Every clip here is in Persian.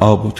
آب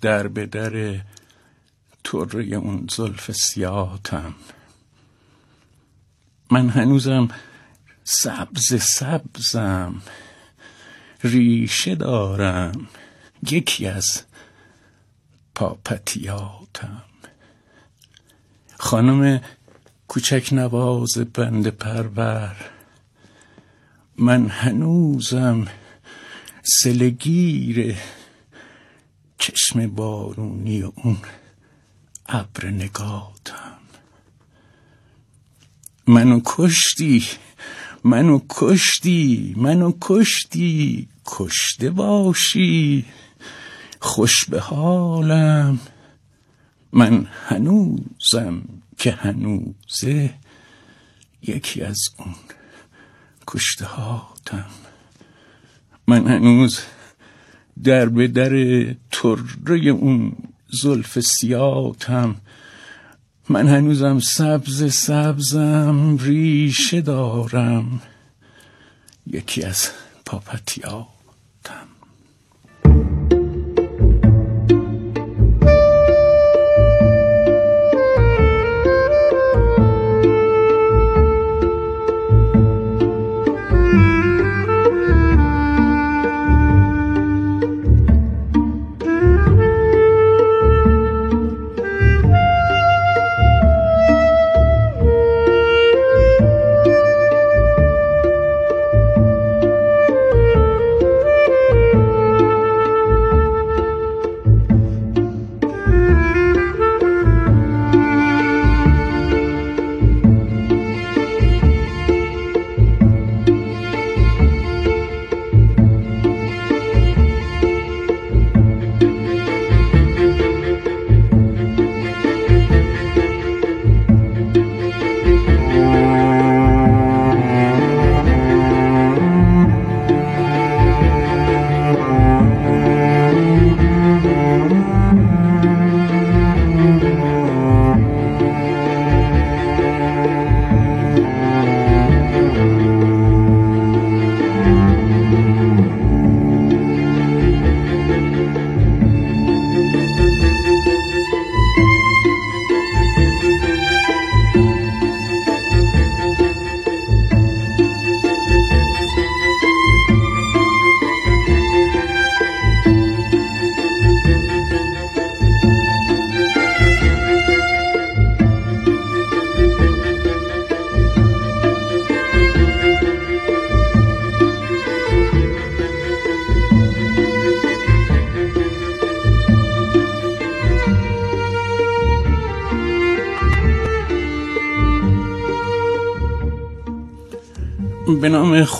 در به در طره اون زلف سیاهتم. من هنوزم سبز سبزم. ریشه دارم. یکی از پاپتیاتم. خانم کوچک نواز بند پرور. من هنوزم سلگیر چشم بارونی اون ابر نگاتم. منو کشتی منو کشتی منو کشتی کشته باشی. خوش به حالم من هنوزم که هنوزه یکی از اون کشته هاتم. من هنوز در به در تره اون زلف سیاتم. من هنوزم سبز سبزم ریشه دارم. یکی از پاپتیاتم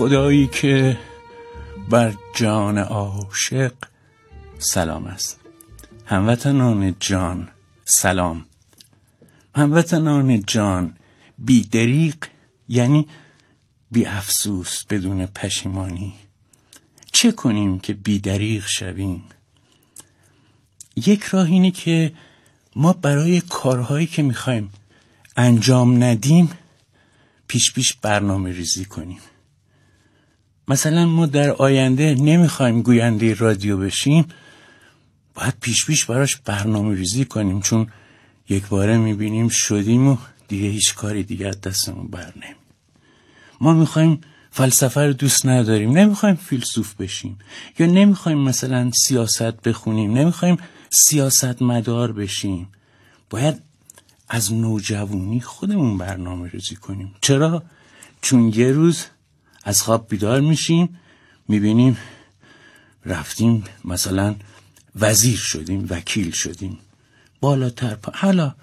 خدایی که بر جان عاشق سلام است. هموطنان جان سلام. هموطنان جان بی دریق یعنی بی افسوس بدون پشیمانی. چه کنیم که بی دریق شویم؟ یک راه اینه که ما برای کارهایی که می‌خوایم انجام ندیم پیش پیش برنامه ریزی کنیم. مثلا ما در آینده نمی‌خوایم گوینده رادیو بشیم باید پیش پیش براش برنامه ریزی کنیم چون یک باره می‌بینیم شدیم و دیگه هیچ کاری دیگه دستمون بر نمی ما می‌خوایم فلسفه رو دوست نداریم نمی‌خوایم فیلسوف بشیم یا نمی‌خوایم مثلا سیاست بخونیم نمی‌خوایم سیاست مدار بشیم. باید از نوجوانی خودمون برنامه ریزی کنیم. چرا؟ چون یه روز از خواب بیدار میشیم می‌بینیم رفتیم مثلا وزیر شدیم وکیل شدیم بالاتر پا... حالا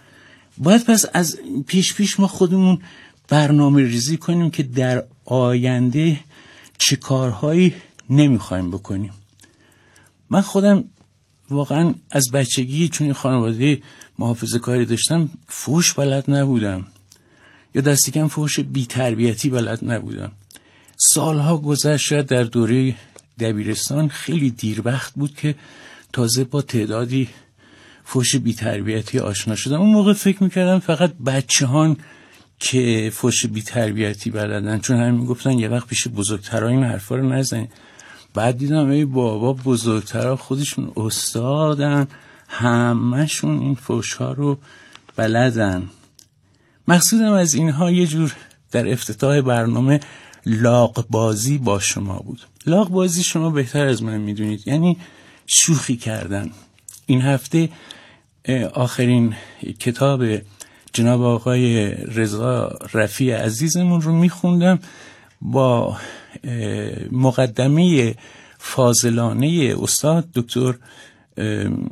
باید پس از پیش پیش ما خودمون برنامه ریزی کنیم که در آینده چه کارهایی نمی‌خوایم بکنیم. من خودم واقعا از بچگی چون خانواده محافظه کاری داشتم فوش بلد نبودم. یا دستی کم فوش بی تربیتی بلد نبودم. سالها گذشت در دوره دبیرستان خیلی دیربخت بود که تازه با تعدادی فوش بی تربیتی آشنا شدم. اون موقع فکر می‌کردم فقط بچه هان که فوش بی تربیتی بلدن چون همین می‌گفتن یه وقت پیش بزرگترها این حرفا رو نزنید بعد دیدم ای بابا بزرگترها خودشون استادن همهشون این فوش ها رو بلدن. مقصودم از اینها یه جور در افتتاح برنامه لاق بازی با شما بود. لاق بازی شما بهتر از من می‌دونید. یعنی شوخی کردن. این هفته آخرین کتاب جناب آقای رضا رفیع عزیزمون رو میخوندم با مقدمه فاضلانه استاد دکتر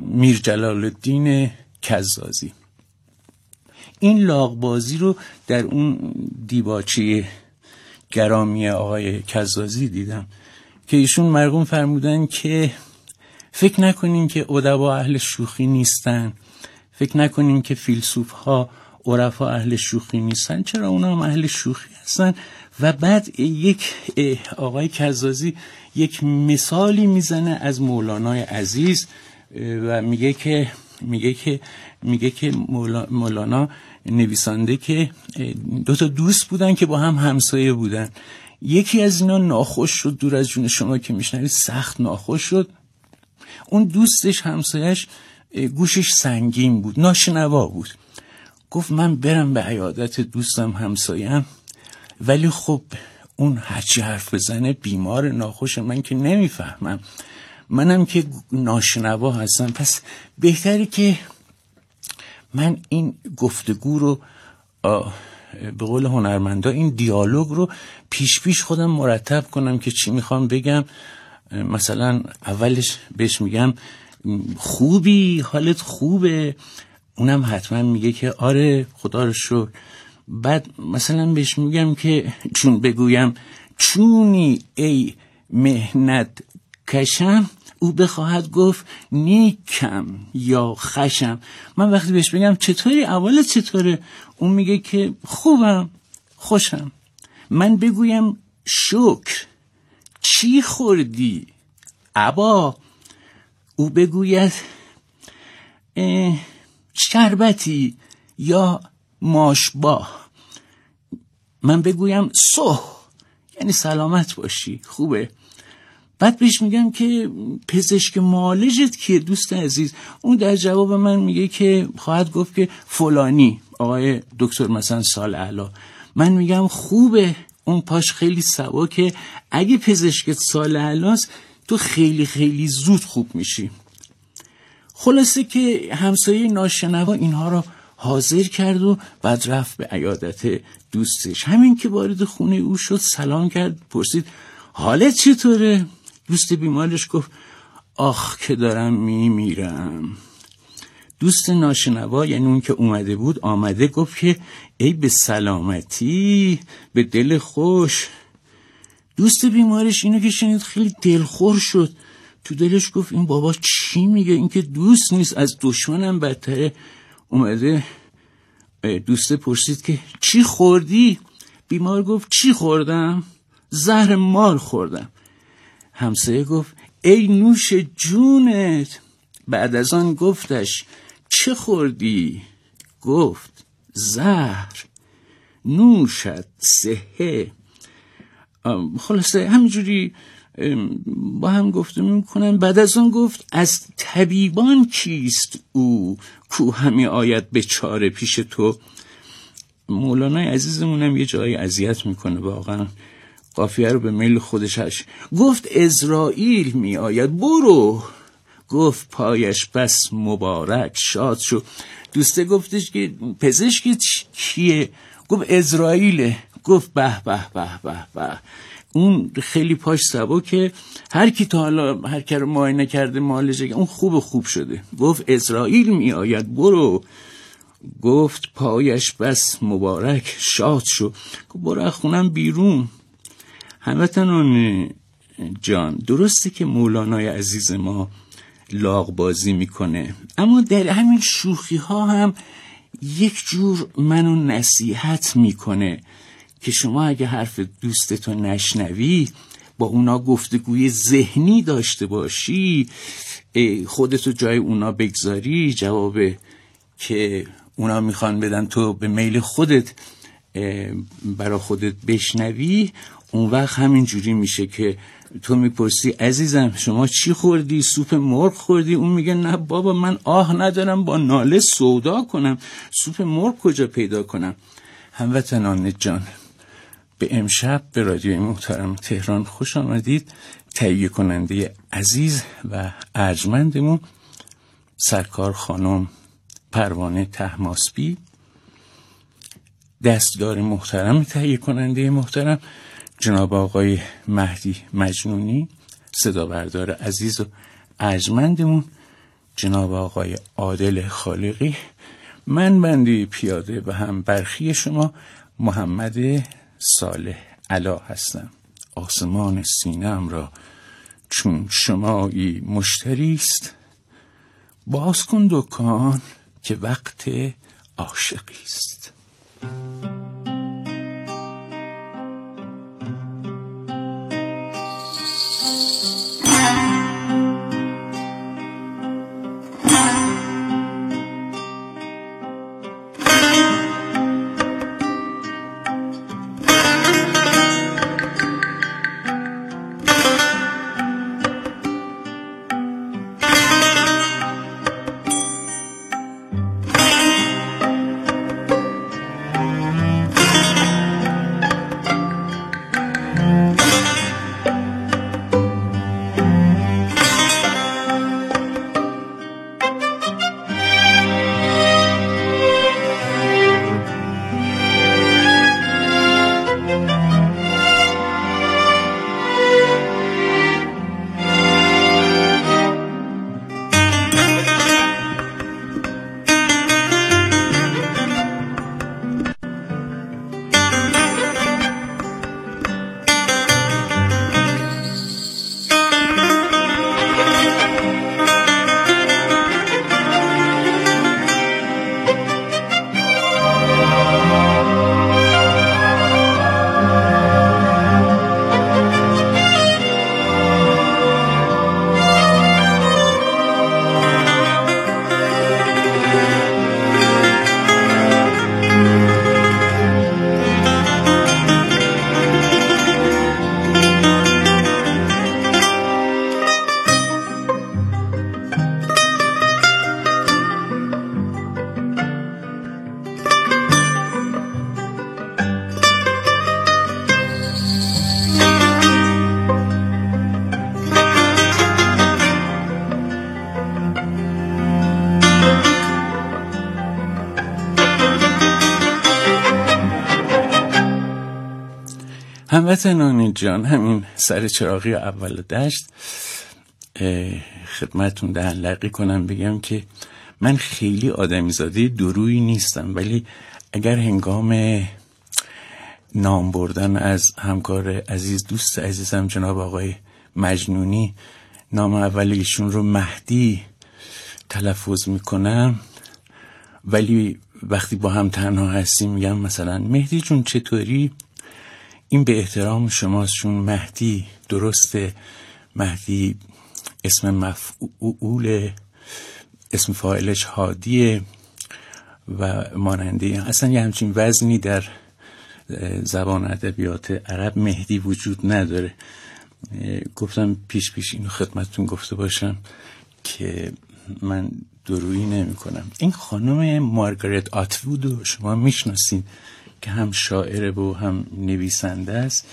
میر جلال الدین کزازی. این لاغبازی رو در اون دیباچه گرامی آقای کزازی دیدم که ایشون مرگون فرمودن که فکر نکنیم که ادبا اهل شوخی نیستن. فکر نکنیم که فیلسوف ها عرفا اهل شوخی نیستن. چرا اونا هم اهل شوخی هستن؟ و بعد یک آقای کزازی یک مثالی می‌زنه از مولانای عزیز و میگه که میگه که میگه که مولانا نویسنده که دو تا دوست بودن که با هم همسایه بودن. یکی از اینا ناخوش شد دور از جون شما که میشنوید سخت ناخوش شد. اون دوستش همسایش گوشش سنگین بود ناشنوا بود. گفت من برم به عیادت دوستم همسایم. ولی خب اون هرچی حرف بزنه بیمار ناخوش من که نمی‌فهمم. منم که ناشنوا هستم. پس بهتره که من این گفتگو رو به قول هنرمندا این دیالوگ رو پیش پیش خودم مرتب کنم که چی می‌خوام بگم. مثلا اولش بهش میگم خوبی حالت خوبه. اونم حتما میگه که آره خدا رو شکر. بعد مثلا بهش میگم که چون بگویم چونی ای مهنت کشم؟ او بخواهد گفت نیکم یا خشم. من وقتی بهش بگم چطوری اول چطوره اون میگه که خوبم خوشم. من بگویم شکر. چی خوردی؟ ابا او بگوید شربتی یا ماشبا. من بگویم سو یعنی سلامت باشی. خوبه. بعد بهش میگم که پزشک معالجت کیه دوست عزیز؟ اون در جواب من میگه که خواهد گفت که فلانی آقای دکتر مثلا سال علا من میگم خوبه اون پاش خیلی که اگه پزشکت سال علاست تو خیلی خیلی زود خوب میشی. خلاصه که همسایه ناشنوا اینها رو حاضر کرد و بعد رفت به عیادت دوستش. همین که وارد خونه او شد سلام کرد پرسید حالت چطوره؟ دوست بیمارش گفت آخ که دارم میمیرم. دوست ناشنوا یعنی اون که اومده بود آمده گفت که ای به سلامتی به دل خوش. دوست بیمارش اینو که شنید خیلی دلخور شد. تو دلش گفت این بابا چی میگه؟ این که دوست نیست از دشمنم بدتره. اومده دوست پرسید که چی خوردی؟ بیمار گفت چی خوردم؟ زهر مار خوردم. همسایه گفت ای نوش جونت. بعد از آن گفتش چه خوردی؟ گفت زهر. نوشت سهه خلاصه همینجوری با هم گفته می‌کنن. بعد از آن گفت از طبیبان کیست او کو همی آید به چاره پیش تو؟ مولانای عزیزمونم یه جایی اذیت می‌کنه واقعا. قافیه رو به میل خودش هش گفت ازرائیل می آید برو. گفت پایش بس مبارک شاد شو. دوسته گفتش که پزشک کیه؟ گفت ازرائیله گفت به به به به به. اون خیلی پاش که هر کی تا حالا هر کی رو معاینه کرده مالجه اون خوب خوب شده. گفت اسرائیل می آید برو. گفت پایش بس مبارک شاد شو. گفت برو خونم بیرون. هموطنان جان درسته که مولانای عزیز ما لاغ بازی می‌کنه اما در همین شوخی ها هم یک جور منو نصیحت می‌کنه که شما اگه حرف دوستتو نشنوی با اونا گفتگوی ذهنی داشته باشی خودتو جای اونا بگذاری جواب که اونا می‌خوان بدن تو به میل خودت برا خودت بشنوی. اون وقت همین جوری میشه که تو می‌پرسی عزیزم شما چی خوردی؟ سوپ مرغ خوردی؟ اون میگه نه بابا من آه ندارم با ناله سودا کنم. سوپ مرغ کجا پیدا کنم؟ هموطنان جان به امشب به رادیوی محترم تهران خوش آمدید. تهیه کننده عزیز و ارجمندمون سرکار خانم پروانه تهماسبی دستدار محترم تهیه کننده محترم. جناب آقای مهدی مجنونی صدا بردار عزیز و ارجمندمون جناب آقای عادل خالقی. من بندی پیاده و هم برخی شما محمد صالح علا هستم. آسمان سینم را چون شمایی مشتری است. باز کن دکان که وقت عاشقی است. هموطنان جان همین سر چراغی اول دشت. خدمتون دهن کنم بگم که من خیلی آدمی زاده دروی نیستم ولی اگر هنگام نام بردن از همکار عزیز دوست عزیزم جناب آقای مجنونی نام اول ایشون رو مهدی تلفظ می‌کنم. ولی وقتی با هم تنها هستیم میگم مثلا مهدی جون چطوری؟ این به احترام شماست چون مهدی درسته. مهدی اسم مفعول اسم فاعلش هادیه و ماننده. اصلا یه همچین وزنی در زبان ادبیات عرب مهدی وجود نداره. گفتم پیش پیش اینو خدمتتون گفته باشم که من درویی نمی کنم این خانم مارگارت آتوود رو شما می‌شناسین. که هم شاعره و هم نویسنده است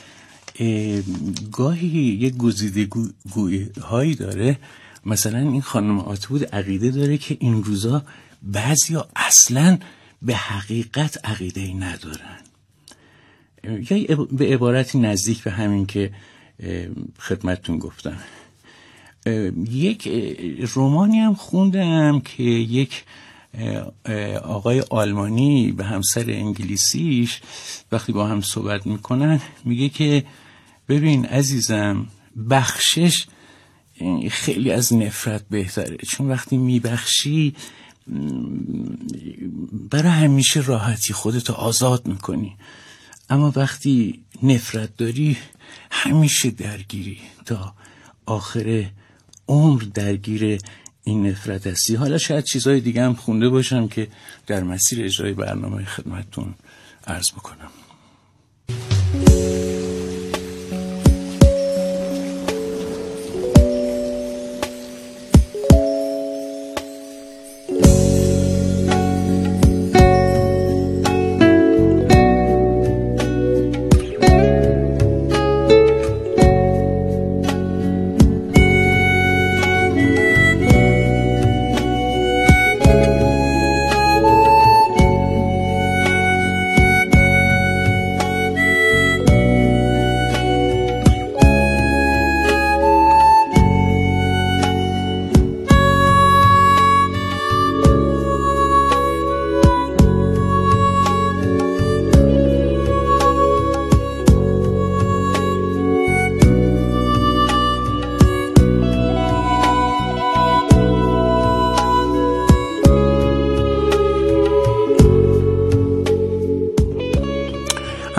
گاهی یه گزیده هایی داره. مثلا این خانم آتود عقیده داره که این روزا بعضیا اصلا به حقیقت عقیده ای ندارن. یا به عبارتی نزدیک به همین که خدمتتون گفتم. یک رومانی هم خوندم که یک آقای آلمانی به همسر انگلیسیش وقتی با هم صحبت می‌کنن میگه که ببین عزیزم بخشش خیلی از نفرت بهتره. چون وقتی میبخشی برای همیشه راحتی خودتو آزاد می‌کنی. اما وقتی نفرت داری همیشه درگیری. تا آخر عمر درگیر این نفرت هستی. حالا شاید چیزهای دیگه هم خونده باشم که در مسیر اجرای برنامه خدمتتون عرض بکنم.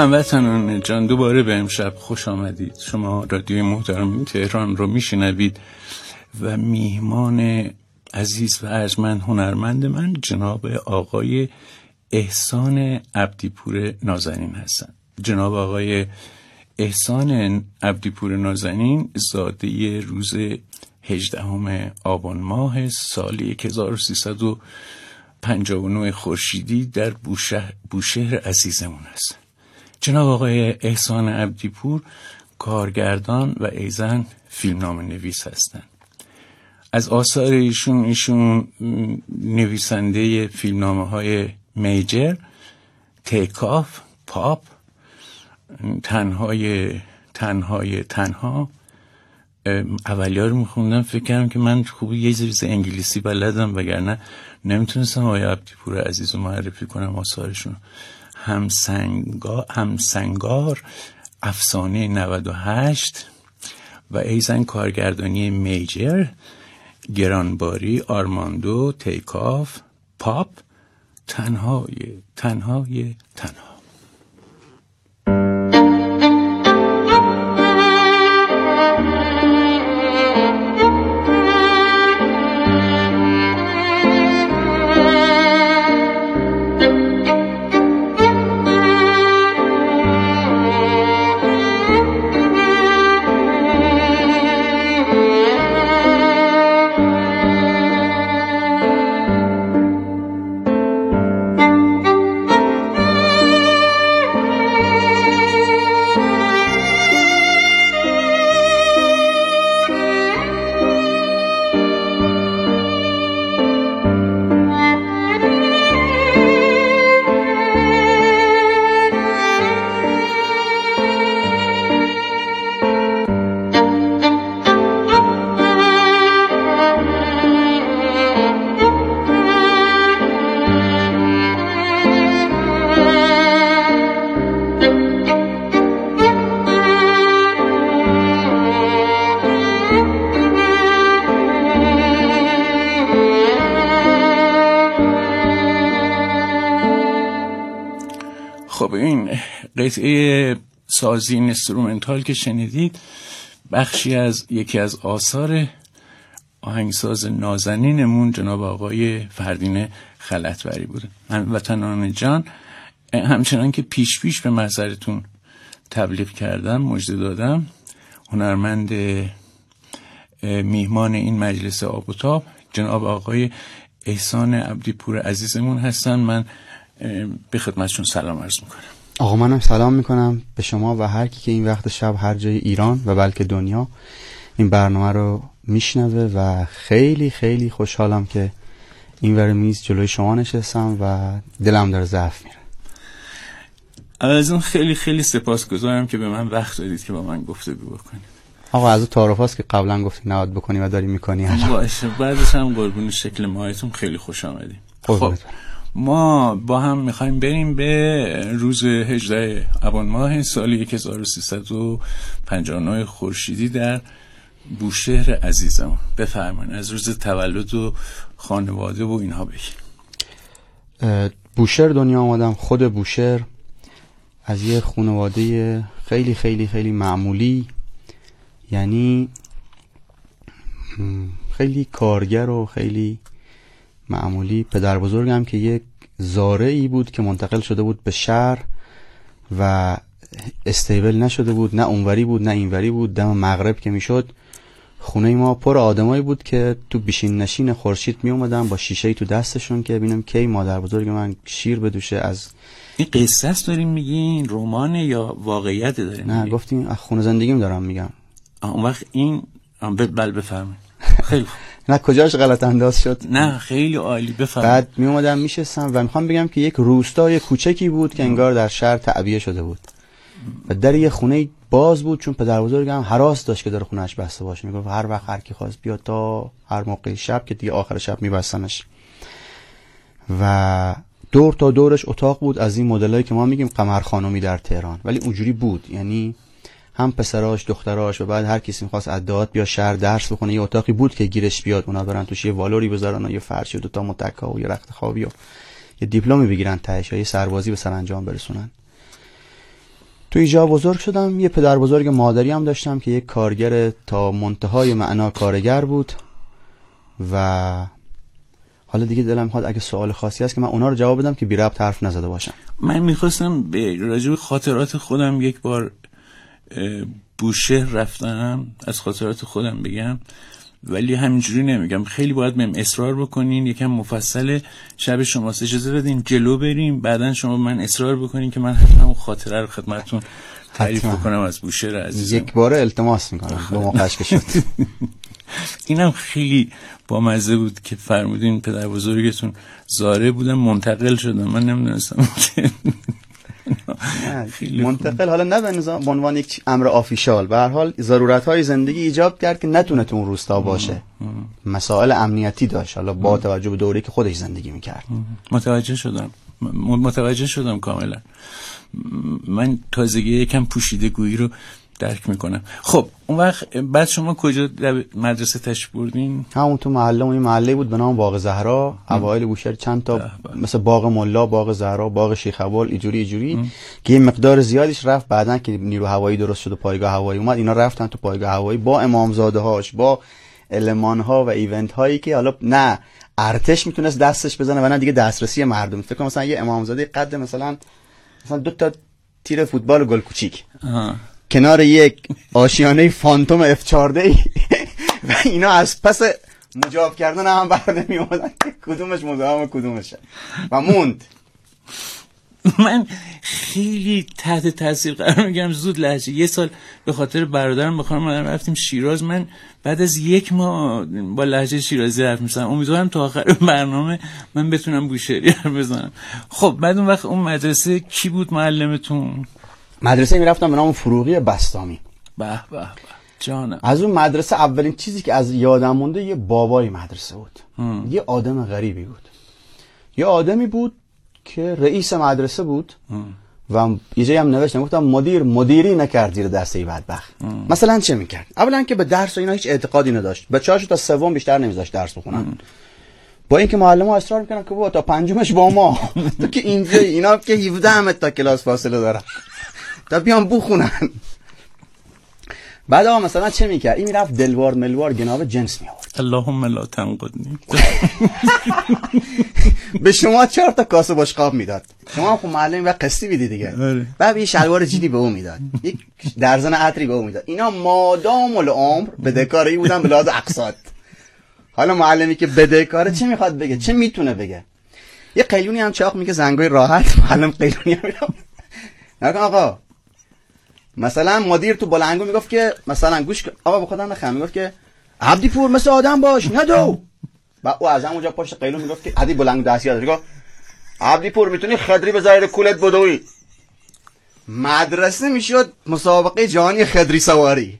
هموطنان جان دوباره به امشب خوش آمدید. شما رادیو محترم تهران رو میشنوید و میهمان عزیز و ارجمند هنرمند من جناب آقای احسان عبدیپور نازنین هستن. جناب آقای احسان عبدیپور نازنین زاده روز 18 آبان ماه سال 1359 خورشیدی در بوشهر, بوشهر عزیزمون هست. جناب آقای احسان عبدیپور کارگردان و ایزن فیلمنامه نویس هستند. از آثار ایشون ایشون نویسنده فیلمنامه های میجر تیکاف پاپ تنهای تنهای تنها اولیا رو میخوندم. فکر کردم که من خوبی یه زیرز انگلیسی بلدم وگرنه نمی‌تونستم آقای عبدیپور عزیز رو معرفی کنم آثارشون همسنگار, همسنگار افسانه 98 و ایزن کارگردانی میجر گرانباری آرماندو تیکاف پاپ تنهای تنهای تنها. قطعه سازی instrumental که شنیدید بخشی از یکی از آثار آهنگساز نازنینمون جناب آقای فردین خلعتبری بوده. هم‌وطنان جان همچنان که پیش پیش به محضرتون تبلیغ کردم مژده دادم هنرمند میهمان این مجلس آب و تاب جناب آقای احسان عبدی‌پور عزیزمون هستن. من به خدمتشون سلام عرض می‌کنم. آقا منم سلام می‌کنم. به شما و هر کی که این وقت شب هر جای ایران و بلکه دنیا این برنامه رو میشنوه و خیلی خیلی خوشحالم که این ور میز جلوی شما نشستم و دلم داره ضعف میره. از اون خیلی خیلی سپاس گذارم که به من وقت دادید که با من گفته بکنید. آقا از اون تعارف که قبلا گفتی نواد بکنی و داری می‌کنی باشه. بعدش هم قربون شکل ماهیتون خیلی خوش آمدیم خب. ما با هم می‌خوایم بریم به روز 18 ابان ماه سال 1359 خورشیدی در بوشهر عزیزم بفرمایید از روز تولد و خانواده و اینها بگیم. بوشهر دنیا آمدم خود بوشهر از یه خانواده خیلی خیلی خیلی معمولی یعنی خیلی کارگر و خیلی معمولی پدر بزرگم که یک زاره ای بود که منتقل شده بود به شهر و استیبل نشده بود نه اونوری بود نه اینوری بود دم مغرب که می‌شد. خونه ما پر آدمایی بود که تو بیشین نشین خورشید می اومدن با شیشه تو دستشون که ببینم کی مادر بزرگ من شیر بدوشه از این قصه است داریم میگین؟ رمان یا واقعیت داریم نه گفتیم از خونه زندگیم دارم میگم. اون وقت این بل بفرمایید. خیلی نه کجاش غلط انداز شد؟ نه خیلی عالی بفرمایید. بعد می اومدم میشستم و می‌خوام بگم که یک روستای کوچکی بود که انگار در شهر تعبیه شده بود. و در یه خونه باز بود چون پدر بزرگم حراس داشت که در خونهش بسته باشه. می‌گفت هر وقت هر کی خواست بیاد تا هر موقع شب که دیگه آخر شب میبستنش. و دور تا دورش اتاق بود از این مدلایی که ما میگیم قمر خانومی در تهران. ولی اونجوری بود یعنی هم پسراش دختراش و بعد هر کسی می‌خواست ادعات بیا شهر درس بخونه یه اتاقی بود که گیرش بیاد اونا برن توش یه والوری بذارن و یه فرش و دو تا متکا و یه رخت خوابی و یه دیپلمی بگیرن تهش یه سربازی به سرانجام برسونن. تو اینجا بزرگ شدم یه پدر بزرگ مادری هم داشتم که یک کارگر تا منتهای معنا کارگر بود و حالا دیگه دلم می‌خواد اگه سوال خاصی هست که من اونا رو جواب بدم که بی ربط حرف نزده باشم. من می‌خواستم به راجع خاطرات خودم یک بار بوشه رفتم از خاطرات خودم بگم ولی همینجوری نمیگم. خیلی باید بهم اصرار بکنین یکم مفصل شب شما اجازه بدین جلو بریم بعدا شما من اصرار بکنین که من حتما خاطره رو خدمتتون تعریف بکنم از بوشهر عزیزم. یک بار التماس می‌کنم. دو موقعش شد. اینم خیلی با مزه بود که فرمودین پدر بزرگتون زاره بودم منتقل شدم من نمی‌دونستم. منتقل حالا نه به عنوان یک امر آفیشال. به هر حال ضرورت های زندگی ایجاب کرد که نتونه تو اون روستا باشه مسائل امنیتی داشت. حالا با توجه به دوره که خودش زندگی می‌کرد. متوجه شدم. متوجه شدم کاملا. من تازگی یکم پوشیده گویی رو درک می‌کنم خب اون وقت بعد شما کجا در مدرسه تشریف بردین؟ همون تو محله اون محله بود به نام باغ زهرا. اوایل بوشهر چند تا مثل باغ ملا باغ زهرا باغ شیخ ابوال اینجوری اینجوری. که مقدار زیادیش رفت بعدا که نیرو هوایی درست شد و پایگاه هوایی اومد. اینا رفتن تو پایگاه هوایی با امامزاده هاش با المان ها و ایونت هایی که حالا نه ارتش می‌تونست دستش بزنه و نه دیگه دسترسی مردم. فکر کنم مثلا یه امامزاده قد مثلا مثلا دو تا تیر فوتبال گل کوچیک. کنار یک آشیانه فانتوم اف 14 و اینا از پس مجاب کردن هم بر نمی که کدومش مزاحم کدومشه. و موند. من خیلی تحت تاثیر قرار میگم زود لحظه. یه سال به خاطر برادرم بخوام رفتیم شیراز. من بعد از یک ماه با لحجه شیرازی حرف می‌زنم. امیدوارم تا آخر برنامه من بتونم بوشهری بزنم. خب بعد اون وقت اون مدرسه کی بود معلمتون؟ مدرسه می‌رفتم به نام فروغی بستامی. به به به. جانم. از اون مدرسه اولین چیزی که از یادم مونده یه بابای مدرسه بود. یه آدم غریبی بود. یه آدمی بود که رئیس مدرسه بود و یه جایی هم نوشتم. گفتم مدیر مدیری نکرد زیر دسته بدبخت. مثلا چه می‌کرد؟ اولا که به درس و اینا هیچ اعتقادی نداشت. به چهارش تا سوم بیشتر نمیذاشت درس بخونن. با اینکه معلم ها اصرار می‌کنن که با تا پنجمش با ما. تو که اینجا اینا که 17 همت تا کلاس فاصله دارن. تا بیان بخونن. بعد آقا مثلا چه می‌کرد؟ این می‌رفت دلوار ملوار گناب جنس می آورد اللهم لا تنقدنی. به شما چهار تا کاسه بشقاب می‌داد. شما خب معلم و قسطی بیدی دیگه. آره. بعد یه شلوار جدی به اون می‌داد. یک درزن عطری به اون می‌داد. اینا مادام العمر بدهکاری بودن به لحاظ اقساط حالا معلمی که بدهکاره چه می‌خواد بگه؟ چه می‌تونه بگه؟ یه قیلونی هم چاق میگه زنگای راحت. معلم قیلونی هم نکن آقا. مثلا مدیر تو بلنگو می‌گفت که مثلا گوش آقا به خودم نخم می‌گفت که عبدی پور مثل آدم باش. ندو و او از همونجا پشت قیلون می‌گفت که عدی بلنگ دستی داشت گفت عبدی پور می‌تونی خدری به زایر کولت بدوی؟ مدرسه می‌شد مسابقه جهانی خدری سواری.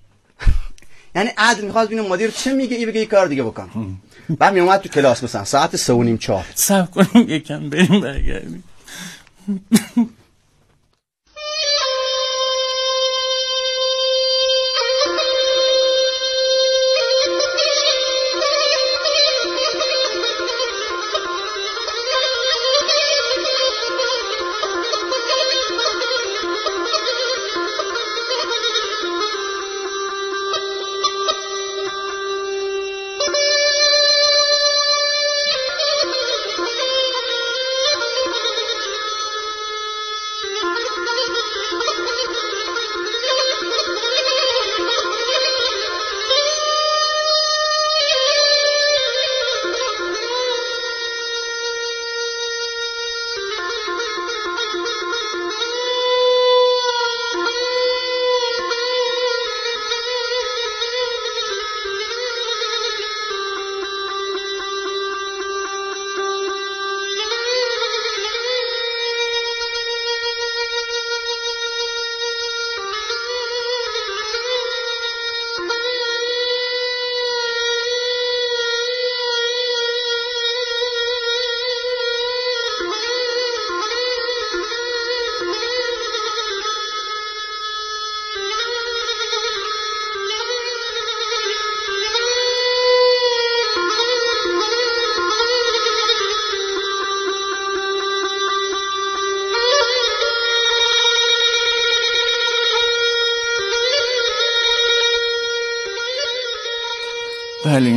یعنی عدل می‌خواد ببینه مدیر چه میگه ای بگه ای کار دیگه بکن. بعد می اومد تو کلاس مثلا ساعت سه و نیم چهار. سب کنیم یکم بریم برگردیم.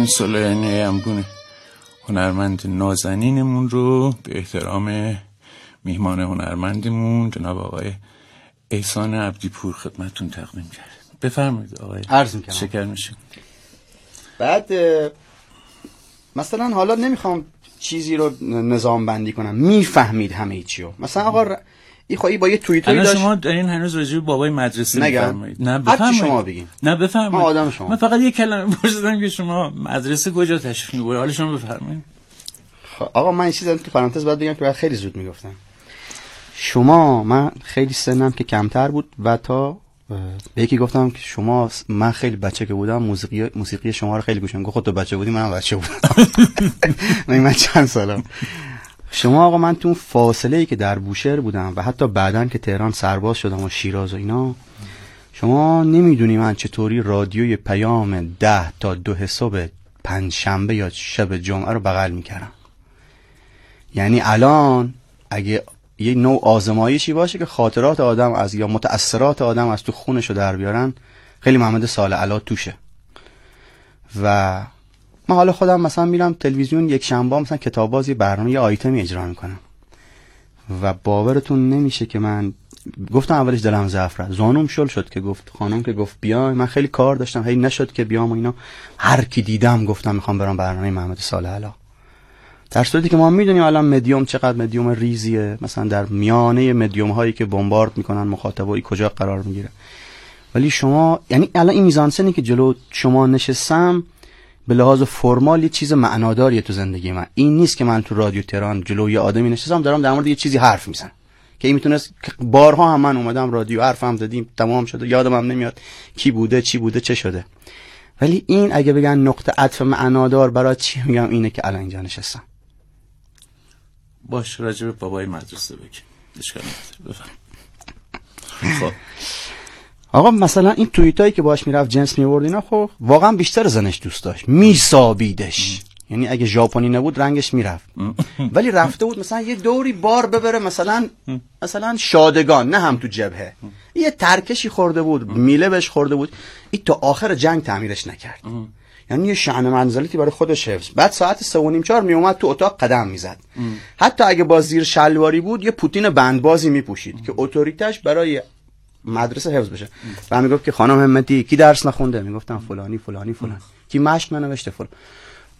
این سلیانی همگونه هنرمند نازنینمون رو به احترام میهمان هنرمندمون جناب آقای احسان عبدی پور خدمتون تقدیم کرد بفرمایید آقای عرض می‌کنم. شکر میشه بعد مثلا حالا نمی‌خوام چیزی رو نظام بندی کنم. می‌فهمید همه چیو مثلا آقا این خواهی با یه توییتری داشت؟ شما دارین هنوز راجع به بابای مدرسه. میفرمایید. نه بفرمایید. شما بگین. نه بفرمایید. من آدم شما. من فقط یه کلمه پرسیدم که شما مدرسه کجا تشریف می‌برید؟ حالا شما بفرمایید. خب، آقا من این چیز تو پرانتز باید بگم که خیلی زود می‌گفتم. شما من خیلی سنم که کمتر بود و تا به یکی گفتم که شما من خیلی بچه که بودم موسیقی موسیقی شما رو خیلی گوش می‌کردم. گفت خود تو بچه بودی منم بچه بودم. من چند سالم. شما آقا من تو اون فاصله ای که در بوشهر بودم و حتی بعدا که تهران سرباز شدم و شیراز و اینا شما نمی‌دونی من چطوری رادیوی پیام ده تا دو حساب پنج شنبه یا شب جمعه رو بغل می‌کردم. یعنی الان اگه یه نوع آزمایشی باشه که خاطرات آدم از یا متأثرات آدم از تو خونش رو در بیارن خیلی محمد سال علا توشه و من حالا خودم مثلا میرم تلویزیون یک شنبه مثلا کتاب بازی برنامه یه آیتمی اجرا می‌کنم. و باورتون نمیشه که من گفتم اولش دلم ضعف رفت زانوم شل شد که گفت خانم که گفت بیای. من خیلی کار داشتم. هی نشد که بیام و اینا. هر کی دیدم گفتم می‌خوام برام برنامه محمد صالح علا. در صورتی که ما می‌دونیم الان مدیوم چقدر مدیوم ریزیه. مثلا در میانه مدیوم هایی که بمبارد می‌کنن مخاطبایی کجا قرار می‌گیره. ولی شما یعنی الان این میزانسنی که جلو شما نشستم به لحاظ فرمال یه چیز معناداریه تو زندگی من. این نیست که من تو رادیو تهران جلو یه آدمی نشستم دارم در مورد یه چیزی حرف می‌زنم. که این می‌تونست بارها هم من اومدم رادیو حرفم زدیم تمام شده یادم هم نمیاد کی بوده چی بوده چه شده. ولی این اگه بگن نقطه عطف معنادار برای چی میگم اینه که الان اینجا نشستم. باش راجع به بابای مدرسه بفرم خب. آقا مثلا این توییت هایی که باش می‌رفت جنس میورد اینا خب واقعا بیشتر زنش دوست داشت. میسابیدش. یعنی اگه ژاپنی نبود رنگش می‌رفت. ولی رفته بود مثلا یه دوری بار ببره مثلا مثلا شادگان نه هم تو جبهه. یه ترکشی خورده بود میله بهش خورده بود. این تا آخر جنگ تعمیرش نکرد. یعنی یه شعن منزلتی برای خودش حفظ. بعد ساعت سه و نیم چهار می اومد تو اتاق قدم می‌زد. حتی اگه با زیر شلواری بود یه پوتین بندبازی میپوشید که اتوریتش برای مدرسه حفظ بشه. و می‌گفت که خانم همتی کی درس نخونده؟ می‌گفتم فلانی فلانی فلان کی مشق ننوشته؟ فلان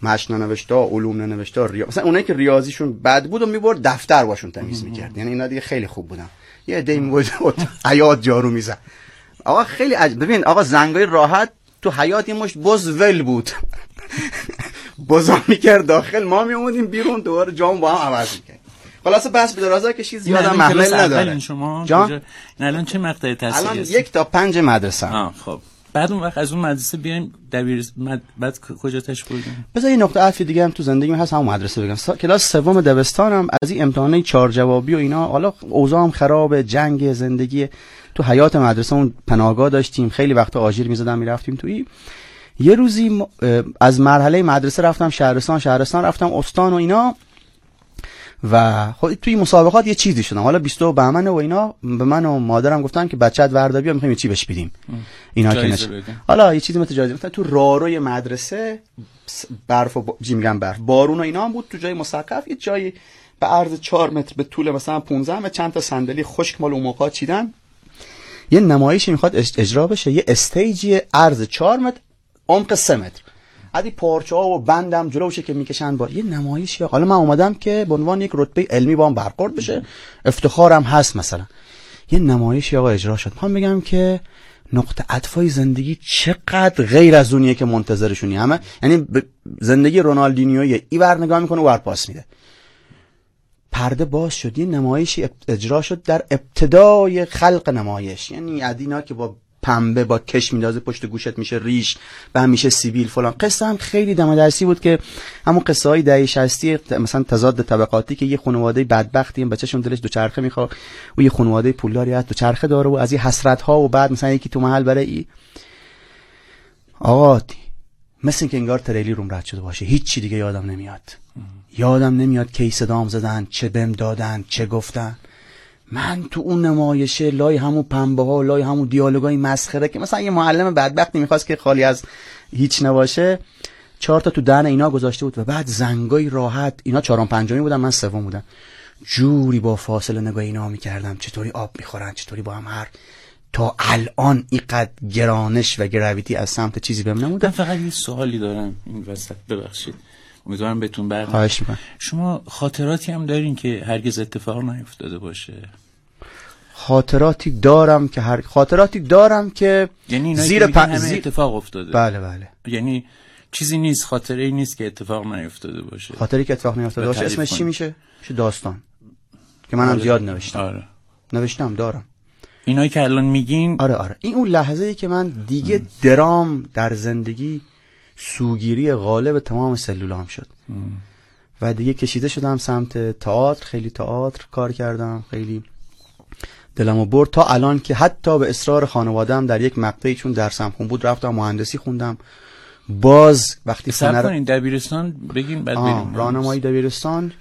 مشق ننوشته علوم ننوشته ریا... مثلا اونایی که ریاضیشون بد بود و می‌برد دفتر باشون تمیز می‌کرد. یعنی اینا دیگه خیلی خوب بودن. یه عده می‌برد حیات جارو می‌زد. آقا خیلی عج... ببین آقا زنگای راحت تو حیات یه مشت بز ول بود. بزا می‌کرد داخل. ما میومدیم بیرون دوباره جام با هم عوض می‌کرد خلاصه بس به درازا کشید زیادم این محمل نداره. شما جان؟ الان چه مقطع تحصیلی الان؟ یک تا پنج مدرسه. آه خب. بعد اون وقت از اون مدرسه بیایم دبیر مد... بعد کجا تش بردیم بذار یه نقطه عطفی دیگه هم تو زندگی هست همون مدرسه بگم. سا... کلاس سوم دبستانم از این امتحانای چهار جوابی و اینا. حالا اوضاع هم خرابه جنگ زندگی. تو حیات مدرسه اون پناهگاه داشتیم. خیلی وقت آژیر می‌زدم می‌رفتیم توی. یه روزی از مرحله مدرسه رفتم شهرستان شهرستان رفتم استان و اینا. و خب توی مسابقات یه چیزی شدم حالا 20 بهمن و اینا به من و مادرم گفتن که بچت وردا بیا می‌خوایم چی بهش بدیم اینا که نش... حالا یه چیزی مثل جایزه مثلا تو راروی مدرسه برف و با... میگم برف. بارون و اینا هم بود تو جای مسقف یه جایی به عرض 4 متر به طول مثلا 15 متر چند تا صندلی خشک مال اون موقع چیدن. یه نمایشی می‌خواد اجرا بشه. یه استیجی عرض 4 متر عمق 3 متر. ادی پارچه ها و بندم جلوشه که می‌کشن با یه نمایش یا حالا من اومدم که به عنوان یک رتبه علمی با هم برخورد بشه. افتخارم هست مثلا. یه نمایش آقا اجرا شد. من بگم که نقطه عطفای زندگی چقدر غیر از اونیه که منتظرشونی. همه یعنی زندگی رونالدینیوی ای ور نگاه می‌کنه ور پاس میده. پرده باز شد. یه نمایشی اجرا شد در ابتدای خلق نمایش. یعنی ادینا که با پنبه با کش میندازه پشت گوشت میشه ریش و هم میشه سیبیل فلان. قصه هم خیلی دم درسی بود که همون قصه های دهه 60 مثلا تضاد طبقاتی که یه خانواده بدبختی هم بچه‌شون دلش دوچرخه می‌خواد و یه خانواده پولداری هست دوچرخه داره و از این حسرت ها و بعد مثلا یکی تو محل برای ای آقا مثل اینکه انگار تریلی روم رد شده باشه هیچ چی دیگه یادم نمیاد. یادم نمیاد کی صدام زدن چه بهم دادن چه گفتن. من تو اون نمایشه لای همون پنبه ها لای همون دیالوگای مسخره که مثلا یه معلم بدبختی می‌خواست که خالی از هیچ نباشه چهار تا تو دهن اینا گذاشته بود و بعد زنگای راحت اینا چهارم پنجمی بودن من سوم بودم. جوری با فاصله نگاه اینا می‌کردم چطوری آب می‌خورن چطوری با هم هر تا الان اینقدر گرانش و گراویتی از سمت چیزی بهم نموده. فقط یه سوالی دارم این وسط ببخشید. امیدوارم بهتون می‌کنم. شما خاطراتی هم دارین که هرگز اتفاق نیفتاده باشه؟ خاطراتی دارم که هر خاطراتی دارم که یعنی زیر پ... زیر... اتفاق افتاده. بله بله. یعنی چیزی نیست خاطره ای نیست که اتفاق نیفتاده باشه. خاطری که اتفاق نیفتاده باشه اسمش چی میشه؟ میشه داستان. که منم آره. زیاد نوشتم. آره. نوشتم دارم. اینایی که الان میگین؟ آره آره. این اون لحظه ای که من دیگه ام. درام در زندگی سوگیری غالب تمام سلولام شد. و دیگه کشیده شدم سمت تئاتر خیلی تئاتر کار کردم خیلی دلمو برد تا الان که حتی به اصرار خانوادم در یک مقطعی چون درسم خون بود رفتم مهندسی خوندم. باز وقتی سر کنین دبیرستان بگین بعد بریم. راهنمایی دبیرستان.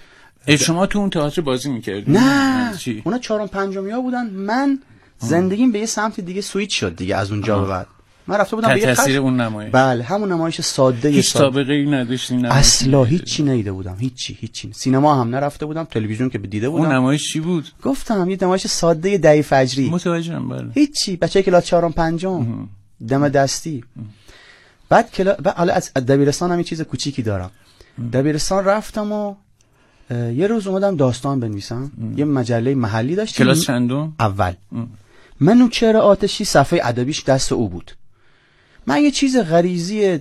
شما تو اون تئاتر بازی می‌کردی نه. اونا چهارم پنجمی ها بودن. من زندگیم به یه سمت دیگه سویچ شد دیگه از اونجا به بعد. من رفته بودم به یه تاثیر اون نمایش بله همون نمایش ساده هیچ سابقه ای نداشتین اصلا هیچی نیده بودم هیچی هیچی. سینما هم نرفته بودم تلویزیون که دیده بودم. اون نمایش چی بود؟ گفتم یه نمایش ساده دهی فجری متوجهم بله. هیچی. بچه کلاس چهارم پنجم. دم دستی. بعد کلا حالا از دبیرستان هم یه چیز کوچیکی دارم. دبیرستان رفتم و یه روز اومدم داستان بنویسم. یه مجله محلی داشتیم. کلاس چندم؟ اول. منو چرا آتشی صفحه ادبیش دست او بود. من یه چیز غریزی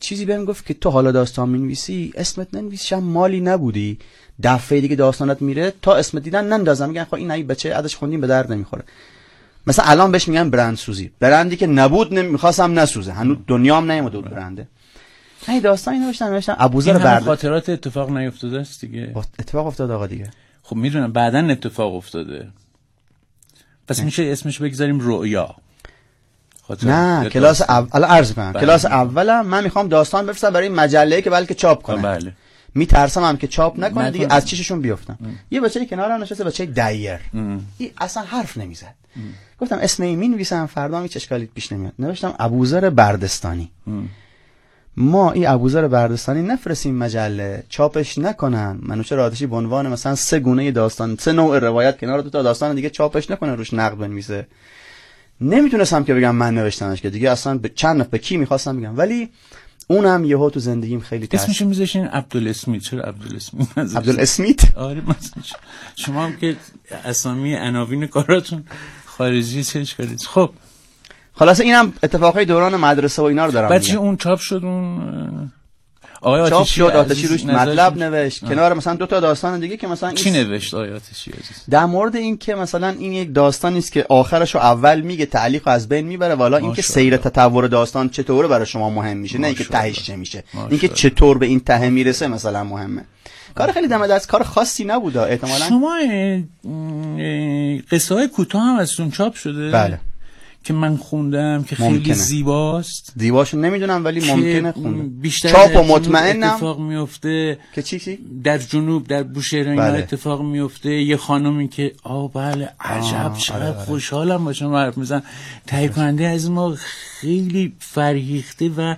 چیزی بهم گفت که تو حالا داستان می‌نویسی اسمت ننویسشم مالی نبودی. دفعه دیگه داستانت میره تا اسمت دیدن نندازم. میگن خب این ای بچه ادش خوندیم به درد نمی‌خوره. مثلا الان بهش میگن برند سوزی. برندی که نبود نمی‌خواستم نسوزه. هنوز دنیام نیومده بود برنده. نه داستانی نوشتم نوشتم ابوذر برد خاطرات اتفاق نیفتاده است دیگه. اتفاق افتاده آقا دیگه. خب می‌دونم بعدا اتفاق افتاده. پس. میشه اسمش بگذاریم رؤیا. نه کلاس اول عرض کنم کلاس اولم من می‌خوام داستان بفرستم برای مجله که بلکه چاپ کنه. بله. میترسم هم که چاپ نکنه دیگه از چششون بیفتم. یه بچه کنارم نشسته بچه دایر. این اصلا حرف نمی‌زد. گفتم اسم این می‌نویسم فردا هیچ اشکالی پیش نمیاد. نوشتم ابوذر بردستانی. ام. ما این ابوذر بردستانی نفرستیم مجله. چاپش نکنن. منوچه رادشی به عنوان مثلا سه گونه داستان سه نوع روایت کنار دو تا داستان دیگه چاپش نکنه روش نقد بنویسه. نمی‌تونستم که بگم من نوشتمش که دیگه اصلا به چند به کی می‌خواستم بگم. ولی اونم یهو تو زندگیم خیلی تاثیر اسمش میذاشین عبدالاسمیت. چرا عبدالاسمیت؟ عبدالاسمیت؟ آره شما. هم که اسامی عناوین کاراتون خارجی چش کردید. خب. خلاص اینم اتفاقای دوران مدرسه و اینا رو دارم بچه اون چاپ شد؟ اون آقای چاپ آتشی شد آتشی روش مطلب؟ نوشت کنار مثلا دو تا داستان دیگه که مثلا چی نوشت آقای آتشی عزیز در مورد این که مثلا این یک داستانی است که آخرش رو اول میگه تعلیق از بین می‌بره والا این که ماشاءالله. سیر تطور داستان چطوره برای شما مهم میشه نه اینکه. تهش چه میشه. اینکه چطور به این ته می‌رسه مثلا مهمه کار خیلی دم دست کار خاصی نبوده احتمالاً شما قصه های کوتاه هم ازتون چاپ شده بله که من خوندم که خیلی ممکنه. زیباست. زیباشو نمی‌دونم ولی ممکنه خونده بیشتر چاپ و مطمئنم. اتفاق میفته. که چی چی؟ در جنوب در بوشهر بله. اتفاق میفته. یه خانومی که آه بله عجب چقدر آره، آره. خوشحالم با شما حرف میزن تهیه کننده از ما خیلی فرهیخته و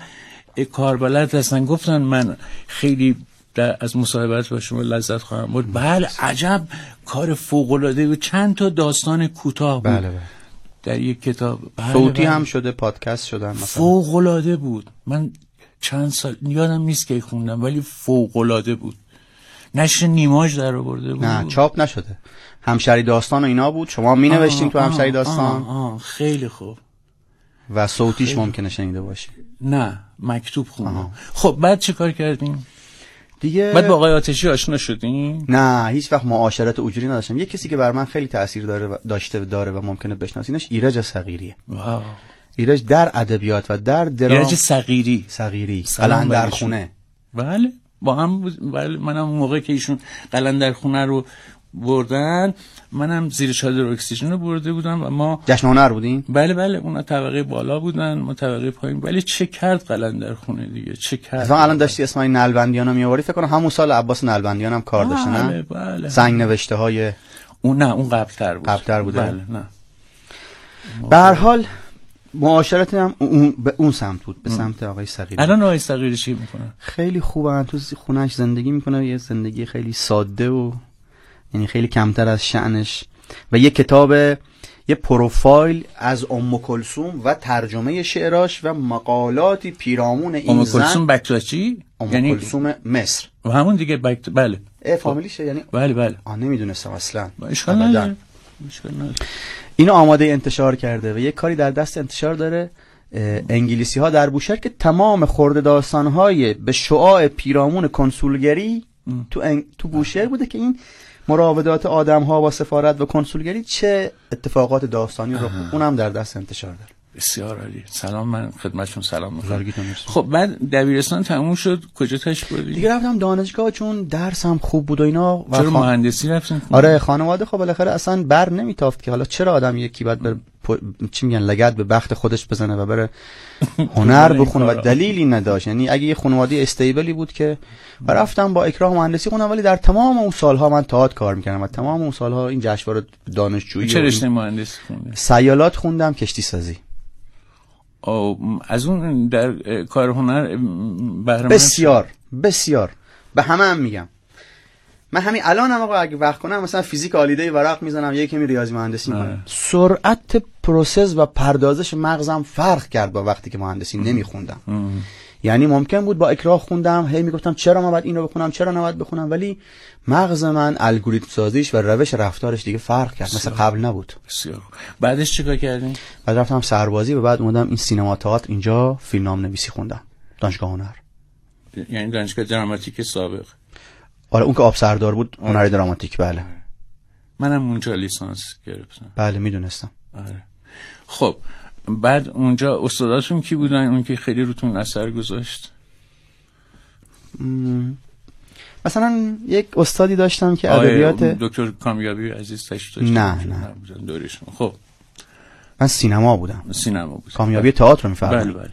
کاربلد هستن. گفتن من خیلی در از مصاحبت با شما لذت خواهم بود بله عجب کار فوق العاده و چند تا داستان کوتاه بود. بله بله. در یک کتاب. بله صوتی بله. هم شده پادکست شدن مثلا. فوق العاده بود. من چند سال یادم نیست که خوندم ولی فوق العاده بود. نشر نیماج در آورده بود. نه چاپ نشده. همشری داستان و اینا بود. شما می نوشتین تو همشری داستان؟ آه، آه، خیلی خوب. و صوتیش ممکنه شنیده باشی. نه مکتوب خوندم. خب بعد چه کار کردیم دیگه بعد با آقای آتشی آشنا شدیم نه هیچ وقت معاشرت اجوری نداشتم. یه کسی که بر من خیلی تاثیر داره و داشته داره و ممکنه بشناسینش ایرج صغیریه. واو. ایرج در ادبیات و در درام ایرج صغیری؟ صغیری. قلندر بهشون. خونه بله با هم بله منم موقع که ایشون قلندر خونه رو بردن. منم زیر چادر اکسیژن رو برده بودم و ما جشن هنر بودین؟ بله بله اونا طبقه بالا بودن ما طبقه پایین. ولی چه کرد قلندر خونه دیگه؟ چه کرد؟ مثلا الان داشتی اسم این نلبندیان رو میآوری؟ فکر کنم همون سال عباس نلبندیان هم کار داشته بله نه؟ بله سنگ نوشته های اون نه اون قبلتر بود. قبل‌تر بوده؟ بله نه. به هر حال معاشرت هم اون به اون سمت بود به سمت آقای صغیری. الان آقای صغیری چی می‌کنن خیلی خوبه تو خونش زندگی می‌کنه یه زندگی خیلی ساده و یعنی خیلی کمتر از شعنش. و یه کتاب یه پروفایل از ام کلثوم و ترجمه شعراش و مقالاتی پیرامون این ام زن کلثوم بکتاچی ام یعنی کلثوم مصر. و همون دیگه بکت بله. فامیلیشه یعنی بله بله. آه نمی‌دونستم اصلا. اشکال. نداره. اینو آماده انتشار کرده و یه کاری در دست انتشار داره انگلیسی ها در بوشهر که تمام خورده داستان های به شعاع پیرامون کنسولگری تو, انگ... تو بوشهر بوده که این مراودات آدم ها با سفارت و کنسولگری چه اتفاقات داستانی رو اونم در دست انتشار داره. بسیار عالی. سلام من خدمتشون سلام می‌کنم. خب بعد دبیرستان تموم شد. کجا تاش بردی دیگه رفتم دانشگاه چون درسم خوب بود و اینا و چرا خان- مهندسی رفتین؟ آره خانواده خب بالاخره اصلا بر نمیتافت که حالا چرا آدم یکی باید بر چی میگن لگد به بخت خودش بزنه و بره هنر بخونه و. دلیلی نداشت. یعنی اگه یه خانواده استیبلی بود که و رفتم با اکراه مهندسی خوندم ولی در تمام اون سالها من تئاتر کار می‌کردم و تمام اون سالها این جشنواره دانشجویی چه رشته مهندسی خوندی؟ سیالات خوندم کشتی سازی. از اون در کار هنر بهره بسیار بسیار. به همه هم میگم. من همین الان هم آقا اگه وقت کنم مثلا فیزیک هالیدی ورق می‌زنم یکی کمی ریاضی مهندسی. می‌کنم. سرعت process و پردازش مغزم فرق کرد با وقتی که مهندسی نمیخوندم. یعنی ممکن بود با اکراه خوندم هی می‌گفتم چرا من باید اینو بخونم چرا نباید بخونم ولی مغز من الگوریتم سازیش و روش رفتارش دیگه فرق کرد. مثل قبل نبود. بسیار. بعدش چیکار کردین بعد رفتم سربازی و بعد اومدم این سینما تئاتر. اینجا فیلمنامه نویسی خوندم. دانشگاه هنر. یعنی دانشگاه دراماتیک سابق. آره اون که آب سردار بود هنر دراماتیک. بله. منم اونجا لیسانس گرفتم. بله می‌دونستم. آره. خب بعد اونجا استاداتون کی بودن؟ اون که خیلی روتون اثر گذاشت. مثلا یک استادی داشتم که ادبیات دکتر کامیابی عزیز تشریف نه، نه. دورشون خب من سینما بودم سینما بود کامیابی تئاتر رو بله میفرمایید بله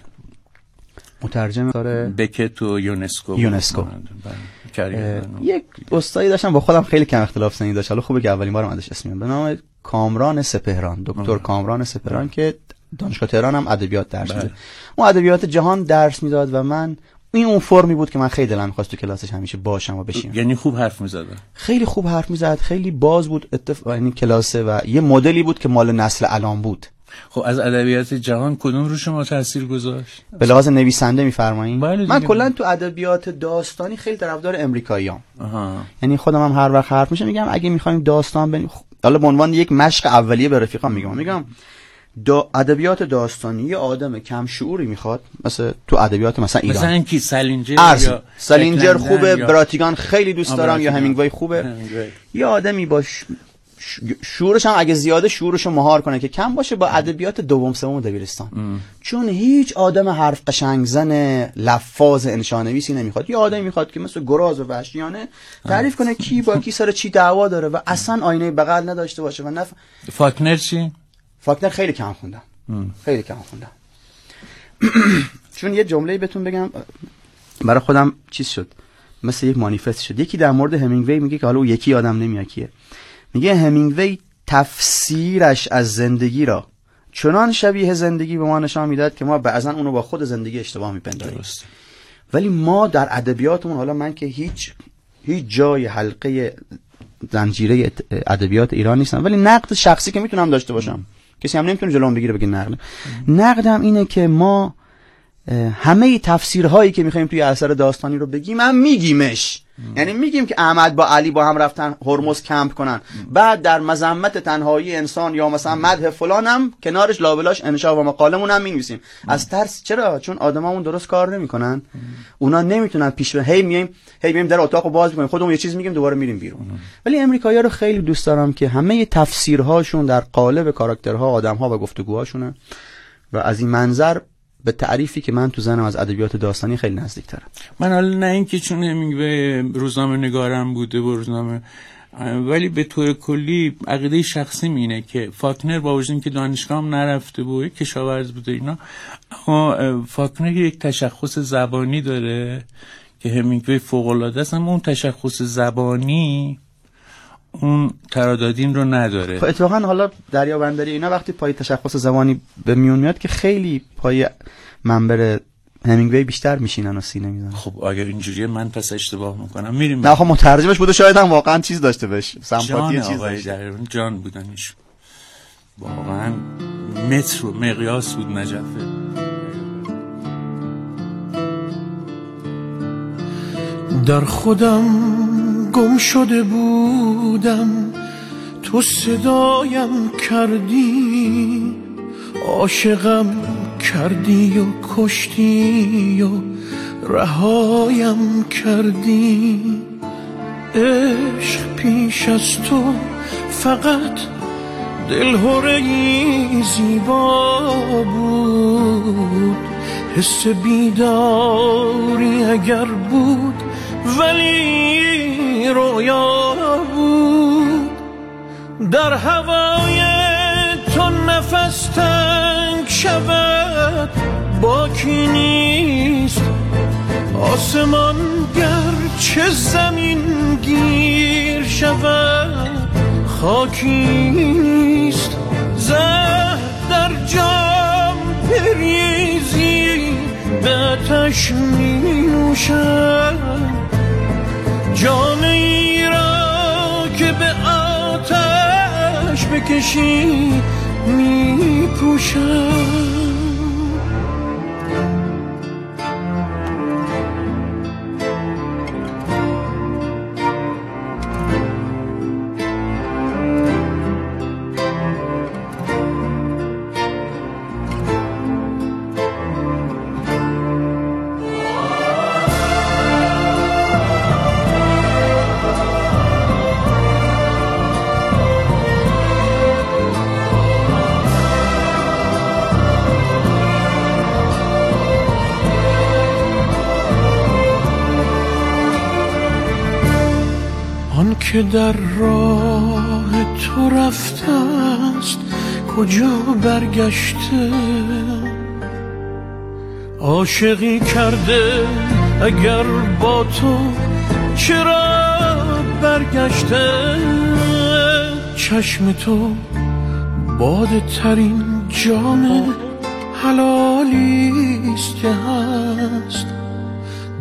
مترجم داره بکت و یونسکو. یونسکو. بله. کریر. یک استادی داشتم با خودم خیلی کم اختلاف سنی داشت حالا خوبه که اولین بارم ازش اسم میاد به نام کامران سپهران دکتر آه. کامران سپهران که دانشگاه تهران هم ادبیات درس بله. میده اون ادبیات جهان درس می‌داد و من این اون فرمی بود که من خیلی دلم می‌خواست تو کلاسش همیشه باشم و بشینم. یعنی خوب حرف می‌زدن خیلی خوب حرف می‌زد خیلی باز بود اتف... یعنی کلاسه و یه مدلی بود که مال نسل الان بود. خب از ادبیات جهان کدوم رو شما تاثیر گذاشت؟ به لحاظ نویسنده میفرمایید بله. من کلا تو ادبیات داستانی خیلی طرفدار امریکاییام. آها. یعنی خودم هم هر وقت حرف میشه میگم اگه می‌خوایم داستان بنیم خب، حالا به عنوان یک مشق اولیه به رفیقام میگم. میگم دا ادبیات داستانی یه آدم کم شعوری می‌خواد مثل تو ادبیات مثلا ایران. مثلا کی سالینجر ارز یا سالینجر بک خوبه یا- براتیگان خیلی دوست دارم یا. همینگوی خوبه. همینگوی. یه آدمی باش شعورش هم اگه زیاده شعورش رو مهار کنه که کم باشه با ادبیات دوم سوم دبیرستان. چون هیچ آدم حرف قشنگ زن لفاظ انشانویسی نمی‌خواد. یه آدمی می‌خواد که مثل گراز و وحشیانه تعریف کنه کی با کی سر چی دعوا داره و اصلا آینه بغل نداشته باشه و نف... فاکنر چی؟ فاکنر خیلی کم خوندم. خیلی کم خوندم. چون یه جمله بهتون بگم برای خودم چیز شد. مثل یک مانیفست شد. یکی در مورد همینگوی میگه که حالا او یکی آدم نمیاد کیه. میگه همینگوی تفسیرش از زندگی را. چنان شبیه زندگی به ما نشان می‌داد که ما بعضا اونو با خود زندگی اشتباه میپنداریم. درست. ولی ما در ادبیاتمون حالا من که هیچ هیچ جای حلقه زنجیره ادبیات ایران نیستم ولی نقد شخصی که می‌تونم داشته باشم. کسی هم نمی‌تونه جلوم بگیره بگه نقد. نقدم اینه که ما همه تفسیرهایی که می‌خوایم توی اثر داستانی رو بگیم هم میگیمش. یعنی میگیم که احمد با علی با هم رفتن هرمز کمپ کنن. بعد در مذمت تنهایی انسان یا مثلا مدح فلان هم کنارش لابلاش انشا و مقالمون هم می‌نویسیم. از ترس چرا؟ چون آدمامون درست کار نمی‌کنن. اونا نمی‌تونن پیش. هی میایم هی میایم در اتاق رو باز می‌کنیم. خودمون یه چیز میگیم دوباره میریم بیرون. ولی امریکایی‌ها رو خیلی دوست دارم که همه تفسیرهاشون در قالب کاراکترها آدمها و گفتگوهاشونه. و از این منظر به تعریفی که من تو زنم از ادبیات داستانی خیلی نزدیک ترم من حالا نه اینکه چون همینگوی روزنامه نگارم بوده و روزنامه ولی به طور کلی عقیده شخصی اینه که فاکنر با وجود اینکه دانشگاه هم نرفته بود کشاورز بوده اینا اما فاکنر یک تشخص زبانی داره که همینگوی فوق العاده است اما اون تشخص زبانی اون ترادادین رو نداره. خب اتفاقا حالا دریا بندری اینا وقتی پای تشخص زبانی به میون میاد که خیلی پای منبر همینگوی بیشتر میشینن و سینه می‌زنن. خب اگر اینجوریه من پس اشتباه می‌کنم. میریم. نه خب مترجمش بوده شاید هم واقعا چیز داشته باش جان سمپاتی چیز آقای داشته. جان بودنش واقعا متر و مقیاس بود نجفه در خودم گم شده بودم. تو صدایم کردی عاشقم کردی و کشتی و رهایم کردی. عشق پیش از تو فقط دلهوره زیبا بود. حس بیداری اگر بود ولی رویا بود. در هوای تو نفس تنگ شود. باکی نیست. آسمان گرچه زمین گیر شود. خاکی نیست. زهر در جام بریزی به آتش می نوشم ای را که به آتش بکشی می پوشم که در راه تو رفته است کجا برگشته؟ عاشقی کرده اگر با تو چرا برگشته؟ چشم تو باده ترین جام حلالی است که هست.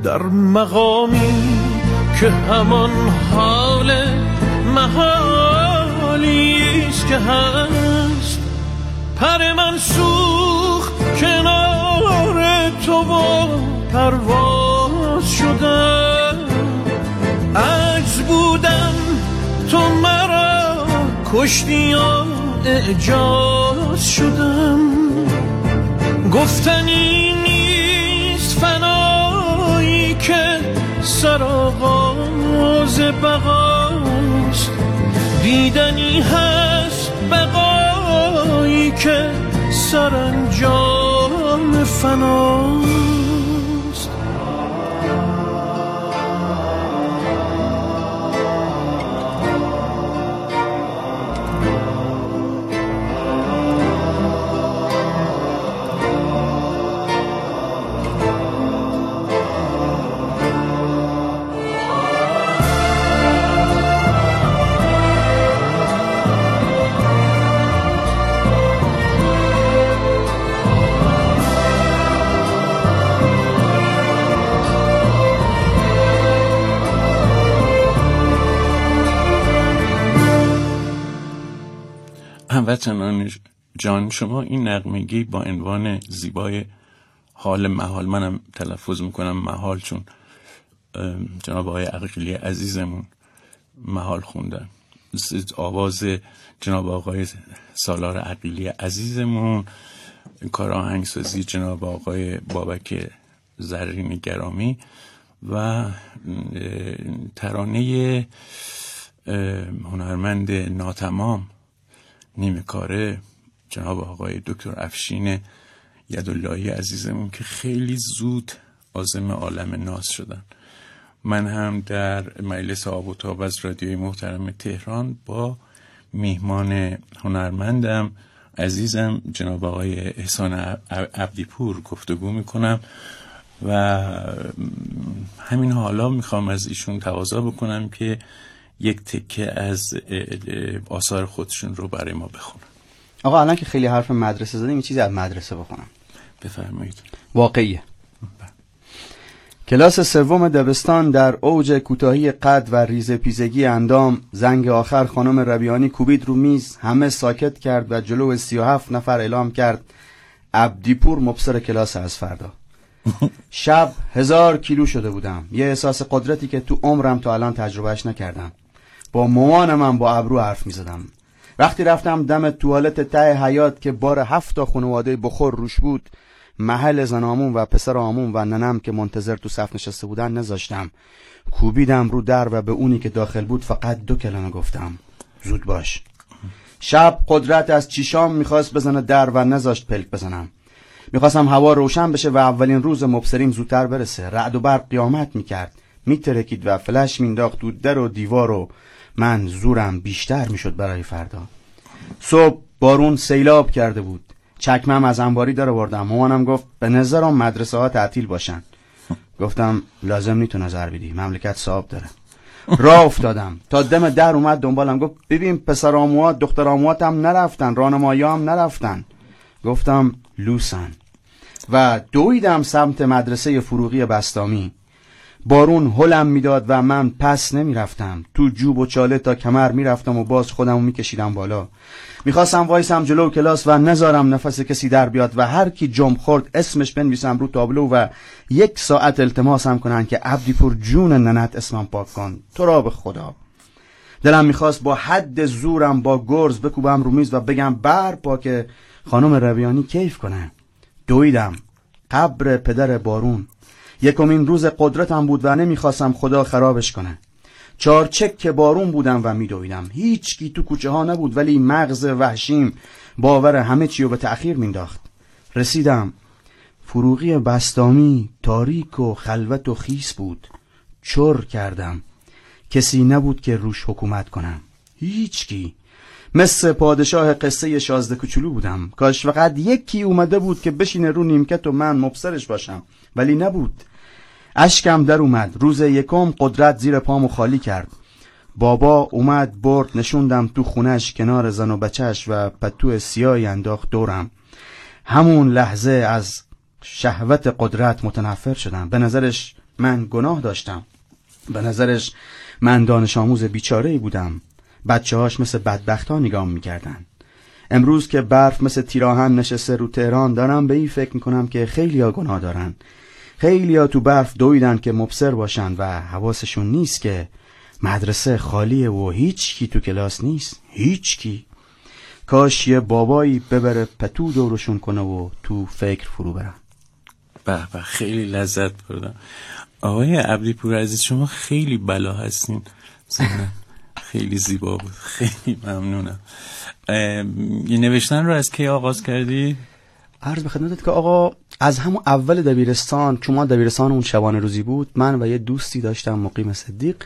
در مقامی که همان حال محالی است که هست. پر من سوخت کنار تو و پرواز شدم عجز بودم تو مرا کشتی و اعجاز شدم. گفتنی نیست فنایی که سرآغاز بقاست دیدنی هست بقایی که سرانجام فناست هموطنان جان شما این نقمگی با عنوان زیبای حال محال منم تلفظ می‌کنم محال چون جناب آقای عقیلی عزیزمون محال خوندن. آواز جناب آقای سالار عقیلی عزیزمون کار آهنگسازی جناب آقای بابک زرین گرامی و ترانه هنرمند ناتمام نیمه کاره جناب آقای دکتر افشین یداللهی عزیزمون که خیلی زود آزم عالم ناز شدن. من هم در مجلس آب و تاب از رادیوی محترم تهران با میهمان هنرمندم عزیزم جناب آقای احسان عبدیپور گفتگو می‌کنم و همین حالا می‌خوام از ایشون تقاضا بکنم که یک تکه از آثار خودشون رو برای ما بخونن. آقا الان که خیلی حرف مدرسه زدیم این چیزی از مدرسه بخونم. بفرمایید. واقعیه. کلاس سوم دبستان در اوج کوتاهی قد و ریزه پیزگی اندام زنگ آخر خانم ربیانی کوبید رو میز همه ساکت کرد و جلو سی و هفت نفر اعلام کرد عبدیپور مبصر کلاس از فردا. شب هزار کیلو شده بودم. یه احساس قدرتی که تو عمرم تا الان تجربهش نکردم. با من با ابرو حرف می زدم وقتی رفتم دم توالت ته حیات که بار هفت تا خانواده بخور روش بود محل زنامون و پسر آمون و ننم که منتظر تو صف نشسته بودن نذاشتم. کوبیدم رو در و به اونی که داخل بود فقط دو کلمه گفتم. زود باش. شب قدرت از چیشام می‌خواست بزنه در و نذاشت پلک بزنم. می‌خواستم هوا روشن بشه و اولین روز مبصریم زودتر برسه. رعد و برق قیامت می‌کرد. میترکید و فلش مینداخت تو در و دیوار و من زورم بیشتر می‌شد برای فردا. صبح بارون سیلاب کرده بود. چکمم از انباری داره بردم مامانم گفت به نظرم مدرسه ها تعطیل باشن. گفتم لازم نیتو نظر بیدی مملکت صاحب داره. راه افتادم. تا دم در اومد دنبالم. گفت ببین پسر آموات دختر آموات هم نرفتن. رانمایی هم نرفتن. گفتم لوسن. و دویدم سمت مدرسه فروغی بستامی. بارون هلم می‌داد و من پس نمی‌رفتم. تو جوب و چاله تا کمر می‌رفتم و باز خودم میکشیدم بالا. می‌خواستم وایسم جلو کلاس و نذارم نفس کسی در بیاد و هر کی جمع خورد اسمش بنویسم رو تابلو و یک ساعت التماسم کنن که عبدی پر جون ننت اسمم پاک کن. تو را به خدا. دلم می‌خواست با حد زورم با گرز بکوبم رو میز و بگم بر پا که خانم رویانی کیف کنه. دویدم. قبر پدر بارون. یکمین روز قدرتم بود و نمی‌خواستم خدا خرابش کنه. چارچک که بارون بودم و میدویدم. هیچ کی تو کوچه ها نبود ولی مغز وحشیم باور همه چی رو به تأخیر مینداخت رسیدم. فروغی بستامی تاریک و خلوت و خیس بود. چر کردم. کسی نبود که روش حکومت کنم. هیچ کی. مثل پادشاه قصه شازده کوچولو بودم. کاش فقط یکی اومده بود که بشینه رو نیمکت و من مبصرش باشم. ولی نبود. اشکم در اومد. روز یکم قدرت زیر پامو خالی کرد. بابا اومد برد نشوندم تو خونش کنار زن و بچهش و پتو سیاهی انداخت دورم. همون لحظه از شهوت قدرت متنفر شدم. به نظرش من گناه داشتم. به نظرش من دانش آموز بیچاره بودم. بچه هاش مثل بدبخت ها نگاه می‌کردن. امروز که برف مثل تیراهن نشسته رو تهران دارم به این فکر می‌کنم که خیلی گناه دارن. خیلی ها تو برف دویدن که مبصر باشن و حواسشون نیست که مدرسه خالیه و هیچ کی تو کلاس نیست. هیچ کی. کاش یه بابایی ببره پتو دورشون کنه و تو فکر فرو برن. به به خیلی لذت بردم. آقای عبدی پور عزیز شما خیلی بلا هستین. خیلی زیبا بود. خیلی ممنونم. یه نوشتن رو از کی آغاز کردی؟ عرض به خدمتت که آقا از همون اول دبیرستان چون ما دبیرستان اون شبانه روزی بود من و یه دوستی داشتم مقیم صدیق.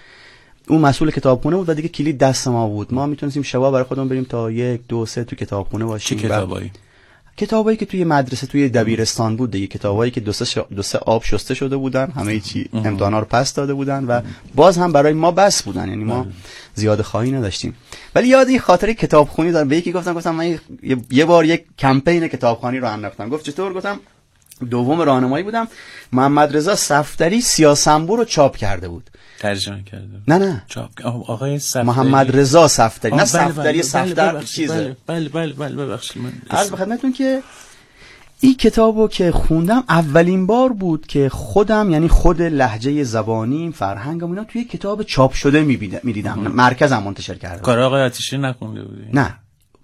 اون مسئول کتابخونه بود و دیگه کلید دست ما بود. ما می‌تونستیم شبا برای خودمون بریم تا یک دو سه تو کتابخونه چه باشیم کتابایی؟ کتابایی که توی مدرسه توی دبیرستان بود دیگه. کتابایی که دو سه, ش- دو سه آب شسته شده بودن همه چی امتحانا رو پس داده بودن و باز هم برای ما بس بودن. یعنی ما زیاد خواهی نداشتیم. ولی یاد یه خاطره کتابخونی دارم. به یکی گفتم گفتم من یه, یه بار یک کمپین کتابخوانی رو انداختم. گفت چطور؟ گفتم دوم راهنمایی بودم. محمد رضا صفدری سیاسنبو رو چاپ کرده بود. ترجمه کردم نه نه. چاپ آقای صفدری. محمد رضا صفدری. نه بله، بله، صفدری بله، صفدر ببخشید، چیزه. بله بله بله بله ببخشید من عرض به خدمتتون که این کتابو که خوندم اولین بار بود که خودم یعنی خود لحجه زبانیم فرهنگم اینا توی کتاب چاپ شده می‌دیدم. مرکزم منتشر کرده. کار آقای آتشی نخونده بودی؟ نه.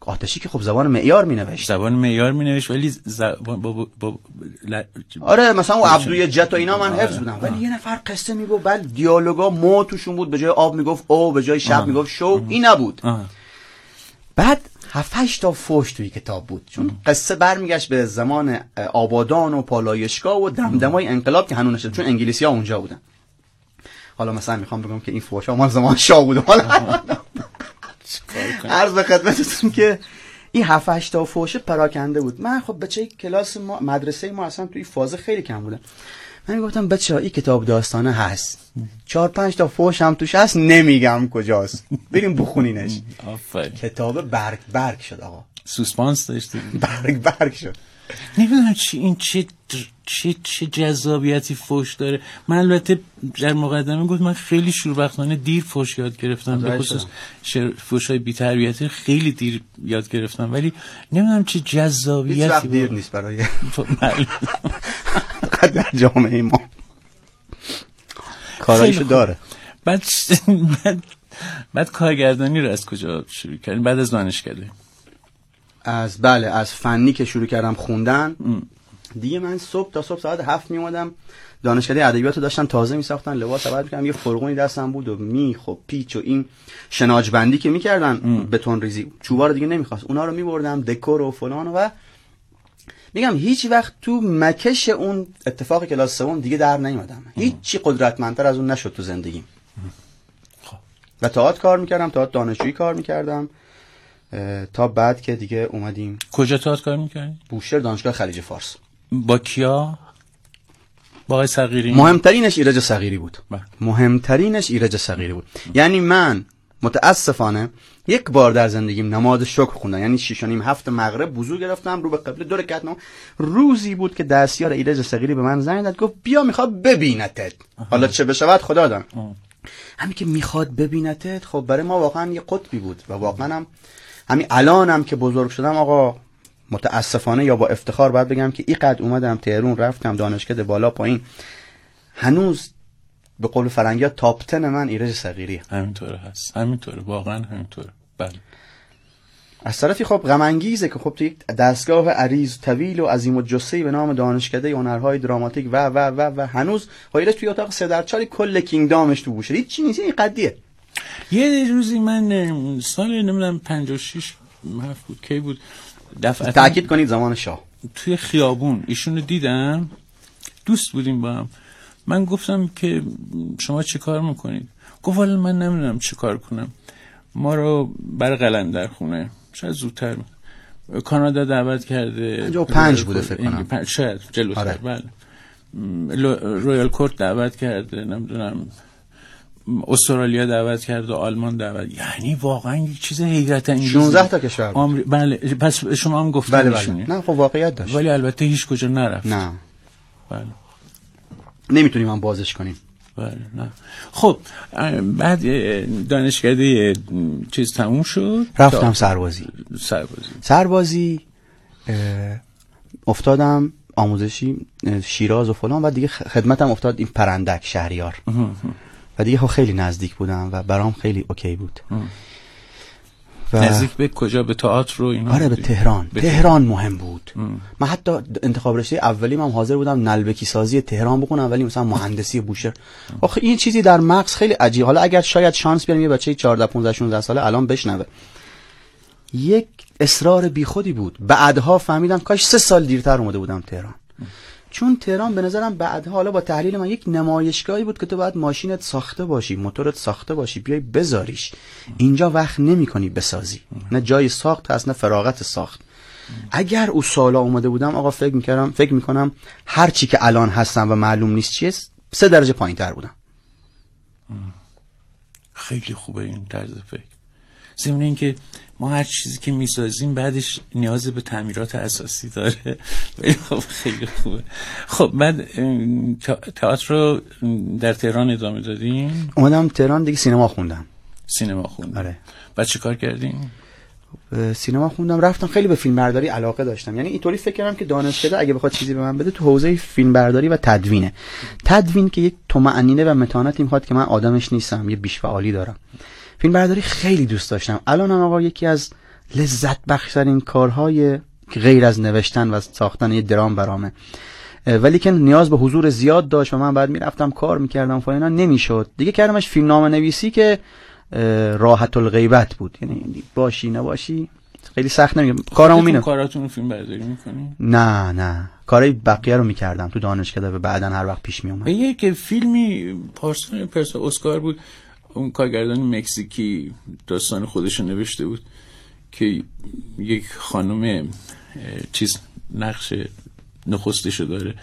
آتشی که خب زبان معیار می نوشت زبان معیار می نوشت ولی زبان با, با, با ل- آره مثلا اون عبدوی جت و اینا من حفظ بودم. ولی یه نفر قصه می‌گفت بل دیالوگا مو توشون بود به جای آب می‌گفت او به جای شب می‌گفت شو این نبود. آه. بعد هفت هشت تا فوش توی کتاب بود. چون قصه برمیگشت به زمان آبادان و پالایشگاه و دمدمای انقلاب که هنوز نشد چون انگلیسی ها اونجا بودن. حالا مثلا می‌خوام بگم که این فوش ها مال زمان شاه بود. حالا عرض به خدمتتون که این هفت هشت تا فوشه پراکنده بود. من خب بچه کلاس ما مدرسه ما اصلا توی فاز خیلی کم بودم. من گفتم بچه این کتاب داستانه هست. چهار پنج تا فوش هم توش هست نمیگم کجاست. بریم بخونینش. آفرین. کتاب برگ برگ شد آقا. سوسپانس داشتی برگ برگ شد. نمی‌دونم چی این چه چه چه جذابیتی فوش داره. من البته در مقدمه گفت من خیلی شوربختانه دیر فوش یاد گرفتم به خصوص. شعر- فوشای بی‌تربیتی خیلی دیر یاد گرفتم. ولی نمی‌دونم چه هیچ وقت جذابیتی دیر نیست برای. بله. فقط در جامعه ما. کارایشو. داره. بعد بعد کارگردانی رو از کجا شروع کردیم؟ بعد از دانشکده از بله از فنی که شروع کردم خوندن. دیگه من صبح تا صبح ساعت هفت می اومدم دانشکده ادبیات رو داشتن تازه می ساختن لباس عوض می‌کردم یه فرغونی دستم بود و میخ و پیچ و این شناج بندی که می‌کردن بتون ریزی. چوبا رو دیگه نمی‌خواست. اونا رو میبردم دکور و فلان و میگم هیچ وقت تو مکش اون اتفاق کلاس سوم دیگه در نیومدم. هیچی قدرتمندتر از اون نشد تو زندگیم. خب. و تئاتر کار می‌کردم تئاتر دانشجویی کار می‌کردم. تا بعد که دیگه اومدیم. کجا تئاتر کار می‌کردی؟ بوشهر دانشگاه خلیج فارس. با کیا؟ با آقای صغیری؟ مهمترینش ایرج صغیری بود. بله. مهمترینش ایرج صغیری بود. یعنی من متاسفانه یک بار در زندگیم نماز شکر خوندم. یعنی شیش و نیم هفت مغرب وضو گرفتم رو به قبله دور رکعت روزی بود که دستیار ایرج صغیری به من زنگ داد گفت بیا می‌خواد ببینتت. حالا چه بشود خدا دان همین که می‌خواد ببینتت خب برای ما واقعا یه قطبی بود و واقعا هم همین الانم که بزرگ شدم آقا متاسفانه یا با افتخار باید بگم که اینقدر اومدم تهرون رفتم دانشکده بالا پایین. هنوز به قول فرنگی ها تاپ تن من ایرج صغیری همینطوره هست. همینطوره واقعا همینطوره. بله. از طرفی خب غم انگیزه که خب تو یک دستگاه عریض طویل و عظیم و جسه‌ای به نام دانشکده هنرهای دراماتیک و و و و هنوز خایلش توی اتاق سه در کل کینگدامش تو بوشه هیچ چی نیست این قدیه. یه روزی من سال نمی‌دونم 56 هفت بود کی بود؟ دفعه تاکید کنید زمان شاه. توی خیابون ایشون رو دیدم. دوست بودیم با هم. من گفتم که شما چه کار می‌کنید؟ گفت والا من نمی‌دونم چه کار کنم. ما رو برای قلندر خونه. شاید زودتر. کانادا دعوت کرده. 55 بوده فکر کنم. انگل- شاید جلوتر. آره. بله. رویال کورت دعوت کرده نمی‌دونم. استرالیا دعوت کرده آلمان دعوت یعنی واقعا یک چیز حیرت انگیزی 16 تا کشور. آمری... بله پس شما هم گفتن بله. بله. نه خب واقعیت داشت. ولی البته هیچ کجا نرفت. نه. بله. نمی‌تونیم هم بازش کنیم. بله نه. خب بعد دانشکده چیز تموم شد. رفتم تا- سربازی. سربازی. سربازی اه، افتادم آموزشی شیراز و فلان و دیگه خدمتم افتاد این پرندک شهریار. و دیگه خب خیلی نزدیک بودم و برام خیلی اوکی بود. و نزدیک به کجا؟ به تئاتر رو اینا؟ آره به؟ تهران. به تهران مهم بود. ام. من حتی انتخاب رشته اولی هم حاضر بودم نلبکی سازی تهران بکنم ولی مثلا مهندسی بوشهر. آخه این چیزی در مغز خیلی عجیب. حالا اگر شاید شانس بیارم یه بچه 14 15 16 ساله الان بشنوه. یک اصرار بیخودی بود. بعدها فهمیدم کاش سه سال دیرتر اومده بودم تهران. چون تهران به نظرم بعدها حالا با تحلیل من یک نمایشگاهی بود که تو باید ماشینت ساخته باشی موتورت ساخته باشی بیای بذاریش. اینجا وقت نمی کنی بسازی. نه جای ساخت هست نه فراغت ساخت. اگر او سالا اومده بودم آقا فکر می‌کردم فکر می‌کنم هر چی که الان هستم و معلوم نیست چیه سه درجه پایین تر بودم. خیلی خوبه این طرز فکر. ضمن اینکه ما هر چیزی که می‌سازیم بعدش نیاز به تعمیرات اساسی داره. خب خیلی خوبه. خب بعد تئاتر رو در تهران ادامه دادیم؟ اومدم تهران دیگه سینما خوندم. سینما خوندیم آره. بعد چه کار کردیم؟ سینما خوندم رفتم خیلی به فیلم برداری علاقه داشتم. یعنی اینطوری فکر کردم که دانشکده اگه بخواد چیزی به من بده تو حوزه فیلم برداری و تدوینه. تدوین که یک طمأنینه و متانتی می‌خواد که من آدمش نیستم یه بیش فعالی دارم. فیلم برداری خیلی دوست داشتم. الان هم آقا یکی از لذت بخشترین کارهای غیر از نوشتن و ساختن یه درام برامه. ولی که نیاز به حضور زیاد داشت و من بعد می‌رفتم کار می‌کردم فاینا نمی‌شد. دیگه کردمش فیلم نامه نویسی که راحت الغیبت بود. یعنی باشی نباشی خیلی سخت نمیگم. کارمو مینم کاراتون فیلم برداری می‌کنیم نه نه. کارای بقیه رو می‌کردم تو دانشکده و بعدا هر وقت پیش میومد یک فیلمی پارسال پرسا اسکار بود. اون کارگردان مکزیکی داستان خودش رو نوشته بود که یک خانم چیز نقش نخستشو داره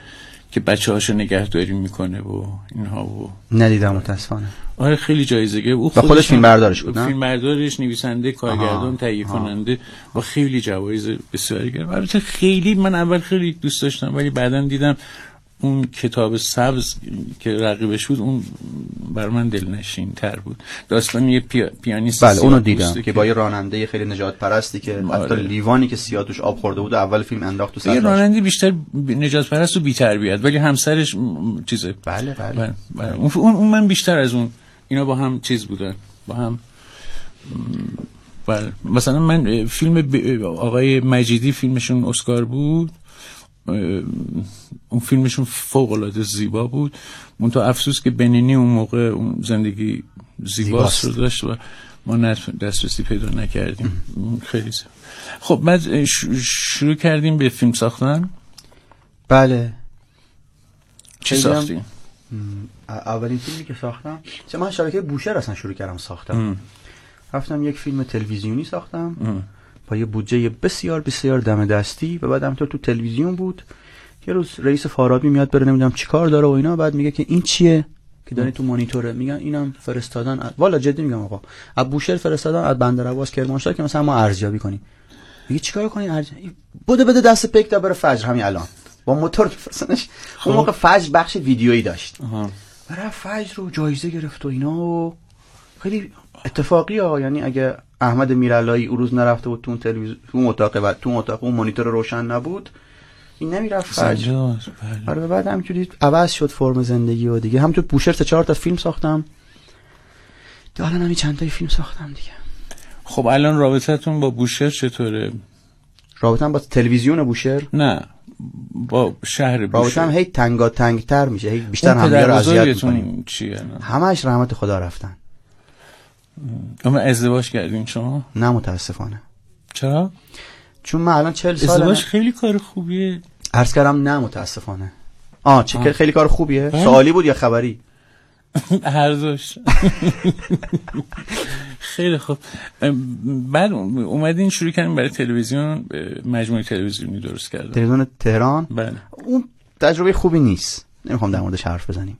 که بچه هاشو نگهداری می‌کنه و اینها و ندیدم متاسفانه آره خیلی جایزه گرفت او و خودش فیلم بردارش بود،؟ فیلم بردارش نویسنده کارگردان تهیه. کننده و خیلی جوایز بسیاری گرفت البته خیلی من اول خیلی دوست داشتم ولی بعدا دیدم اون کتاب سبز که رقیبش بود اون بر من دلنشین تر بود. داستان یه پیا... پیانیست بله اونو دیدم که با یه راننده خیلی نجات پرستی که حتی آره. لیوانی که سیاه توش آب خورده بود و اول فیلم انداخت تو یه راننده بیشتر نجات پرست و بی‌تربیت ولی همسرش چیزه. بله بله. بله، بله. اون, اون من بیشتر از اون. اینا با هم چیز بودن. با هم بله. مثلا من فیلم ب- آقای مجیدی فیلمشون اسکار بود. اون فیلمشون فوق العاده زیبا بود. منتها افسوس که بنینی اون موقع اون زندگی زیباست زیباست. رو داشت و ما دسترسی پیدا نکردیم. خیلی زیبا. خب بعد شروع کردیم به فیلم ساختن؟ بله. چی ساختیم؟ اولین فیلمی که ساختم. چه من شبکه بوشهر اصلا شروع کردم ساختم رفتم یک فیلم تلویزیونی ساختم. ام. با یه بودجه بسیار بسیار دم دستی و بعد همینطور تو تلویزیون بود. یه روز رئیس فارابی میاد بره نمی‌دونم چیکار داره و اینا بعد میگه که این چیه که داری تو مانیتوره. میگن اینم فرستادن از- والا جدی میگم آقا. از بوشهر فرستادن از بندر عباس کرمانشاه که مثلا ما ارزیابی کنیم. میگه چیکار کنی ارزیابی بده بده دست پیک تا بره فجر. همین الان. با موتور فرستنش اون موقع فجر بخش ویدیویی داشت. آها. و رفت فجر رو جایزه گرفت و اینا و خیلی اتفاقی ها. یعنی اگه احمد میرالایی اون روز نرفته بود تو اون تلویزیون تو اون اتاق و تو اتاق اون مانیتور روشن نبود. این نمی‌رفت فجر. سجاد بله. آره بعد همینجوری عوض شد فرم زندگی و دیگه. هم تو بوشهر سه چهار تا فیلم ساختم. دیگه الان هم چند تا فیلم ساختم دیگه. خب الان رابطتون با بوشهر چطوره؟ رابطم با تلویزیون بوشهر؟ نه با شهر رابطم بوشهر هی تنگا تنگتر میشه هی بیشتر همدیگه رو اذیت می‌کنیم. چیه؟ همش رحمت خدا رفتن. اما ازدواج کردین شما؟ نه متاسفانه. چرا؟ چون من الان 40 سال ازدواج خیلی کار خوبیه. عرض کردم نه متاسفانه. آه چه آه. خیلی کار خوبیه. سوالی بود یا خبری؟ هر دوش. خیلی خوب. بعد اومدین شروع کردین برای تلویزیون مجموعه تلویزیونی درست کردن. تلویزیون تهران؟ بله. اون تجربه خوبی نیست. نمی‌خوام در موردش حرف بزنیم.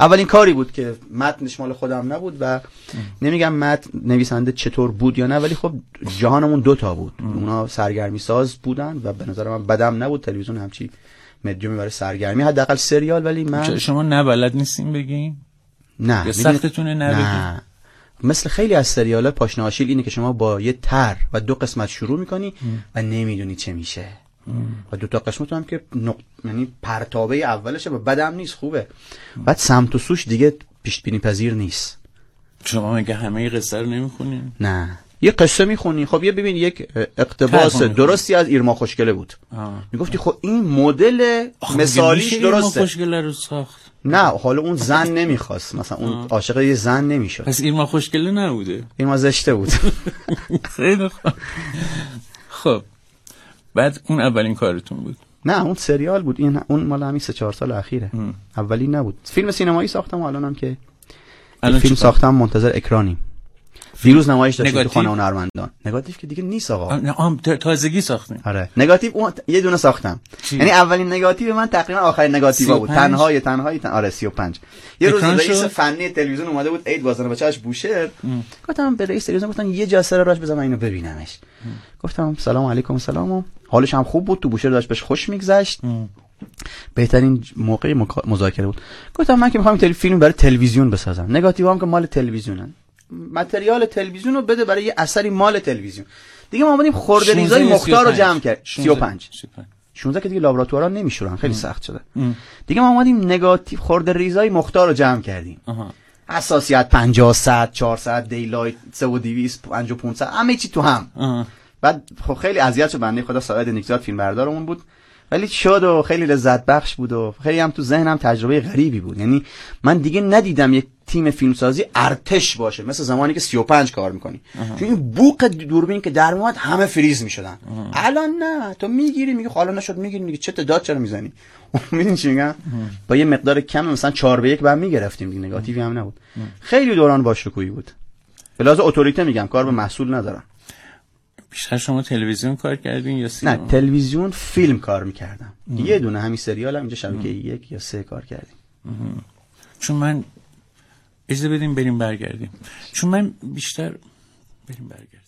اولین کاری بود که متنش مال خودم نبود و نمیگم متن نویسنده چطور بود یا نه ولی خب جهانمون دوتا بود. اونا سرگرمی ساز بودن و به نظر من بدم نبود. تلویزیون همچی مدیومی برای سرگرمی. حداقل سریال ولی من شما نه بلد نیستین بگین؟ نه. سختتونه نبگین نه. مثل خیلی از سریال پاشنه آشیل اینه که شما با یه تر و دو قسمت شروع می‌کنی و نمی‌دونی چه میشه. و دو تا قسمت هم که نق... یعنی پرتابه اولشه و بدم نیست خوبه. بعد سمت و سوش دیگه پیش بینی پذیر نیست. شما مگه همه قصه رو نمی‌خونین نه. یه قصه می‌خونی. خب یه ببین یک اقتباس. درستی از ایرما خوشگله بود. آه. می‌گفتی خب این مدل مثالیش درسته. خوشگله رو ساخت. نه حالا اون زن نمی‌خواست. مثلا اون عاشق یه زن نمی‌شد. پس ایرما خوشگله نبوده. ایرما زشته بود. خیلی خوب. خب. بعد اون اولین کارتون بود. نه اون سریال بود. این اون مال همین سه چهار سال اخیره. اولی نبود. فیلم سینمایی ساختم و الانم که الان فیلم؟ ساختم منتظر اکرانیم. دیروز نمایش داشتیم تو؟ خانه هنرمندان نگاتیو که دیگه نیست آقا. نه، تازگی ساختیم. آره. نگاتیو اون یه دونه ساختم؟ یعنی اولین نگاتیو من تقریبا آخرین نگاتیو بود. 35 تنهای تنهای تن... آره 35 یه روز رئیس؟ فنی تلویزیون اومده بود عید بازن بچه‌اش بوشهر. گفتم به رئیس تلویزیون گفتم یه جا سر راش بزن من اینو ببینمش. گفتم سلام علیکم سلام. حالش هم خوب بود تو بوشهر داشت بهش خوش میگذشت. بهترین موقع مذاکره بود. گفتم من که می‌خوام. فیلم برای تلویزیون بسازم. نگاتیو هم که مال تلویزیونن. material تلویزیون رو بده برای یه اثری مال تلویزیون. دیگه ما اومدیم خورده ریزای 16 مختار رو 35. جمع کرد. 35 35 16 که دیگه لابراتوارا نمیشورن. خیلی سخت شده. دیگه ما اومدیم نگاتیو خورده ریزای مختار رو جمع کردیم. آها. حساسیت 50 100 400 daylight 3 و 200 5 و 500 همه چی تو هم. آها. بعد خب خیلی اذیت شد بنده خدا ساعد نیکزاد فیلم بردارمون بود. ولی شد و خیلی لذت بخش بود و خیلی هم تو ذهنم تجربه غریبی بود. یعنی من دیگه ندیدم یک تیم فیلمسازی ارتش باشه مثل زمانی که 35 کار می‌کنی. چون این بوق دوربین که در میاد همه فریز می‌شدن. الان نه تو می‌گیری میگی خب الان نشد می‌گیری میگی چه تعداد چرا می‌زنی؟ می‌دونی چی میگم؟ با یه مقدار کم مثلا 4 به 1 بعد می‌گرفتیم دیگه نگاتیوی هم نبود. خیلی دوران باشکوهی بود. به لحاظ اتوریته میگم کار به محصول ندارم. بیشتر شما تلویزیون کار کردین یا سینما؟ نه تلویزیون فیلم کار می‌کردم. یه دونه همین سریال هم اینجا شبکه یک یا سه کار کردیم. چون من اجازه بدیم بریم برگردیم. چون من بیشتر بریم برگردیم.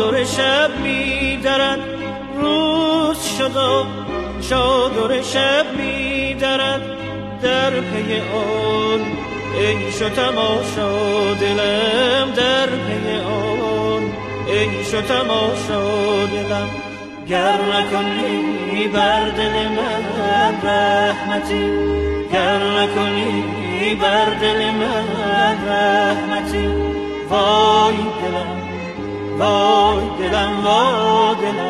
چادر شب می درد روز شد و چادر شب می درد در پی آن ای و تماشا دلم در پی آن ای و تماشا دلم. گر نکنی بر دل من رحمتی گر نکنی بر دل من رحمتی. وای دلم. وای دلم وای دلم.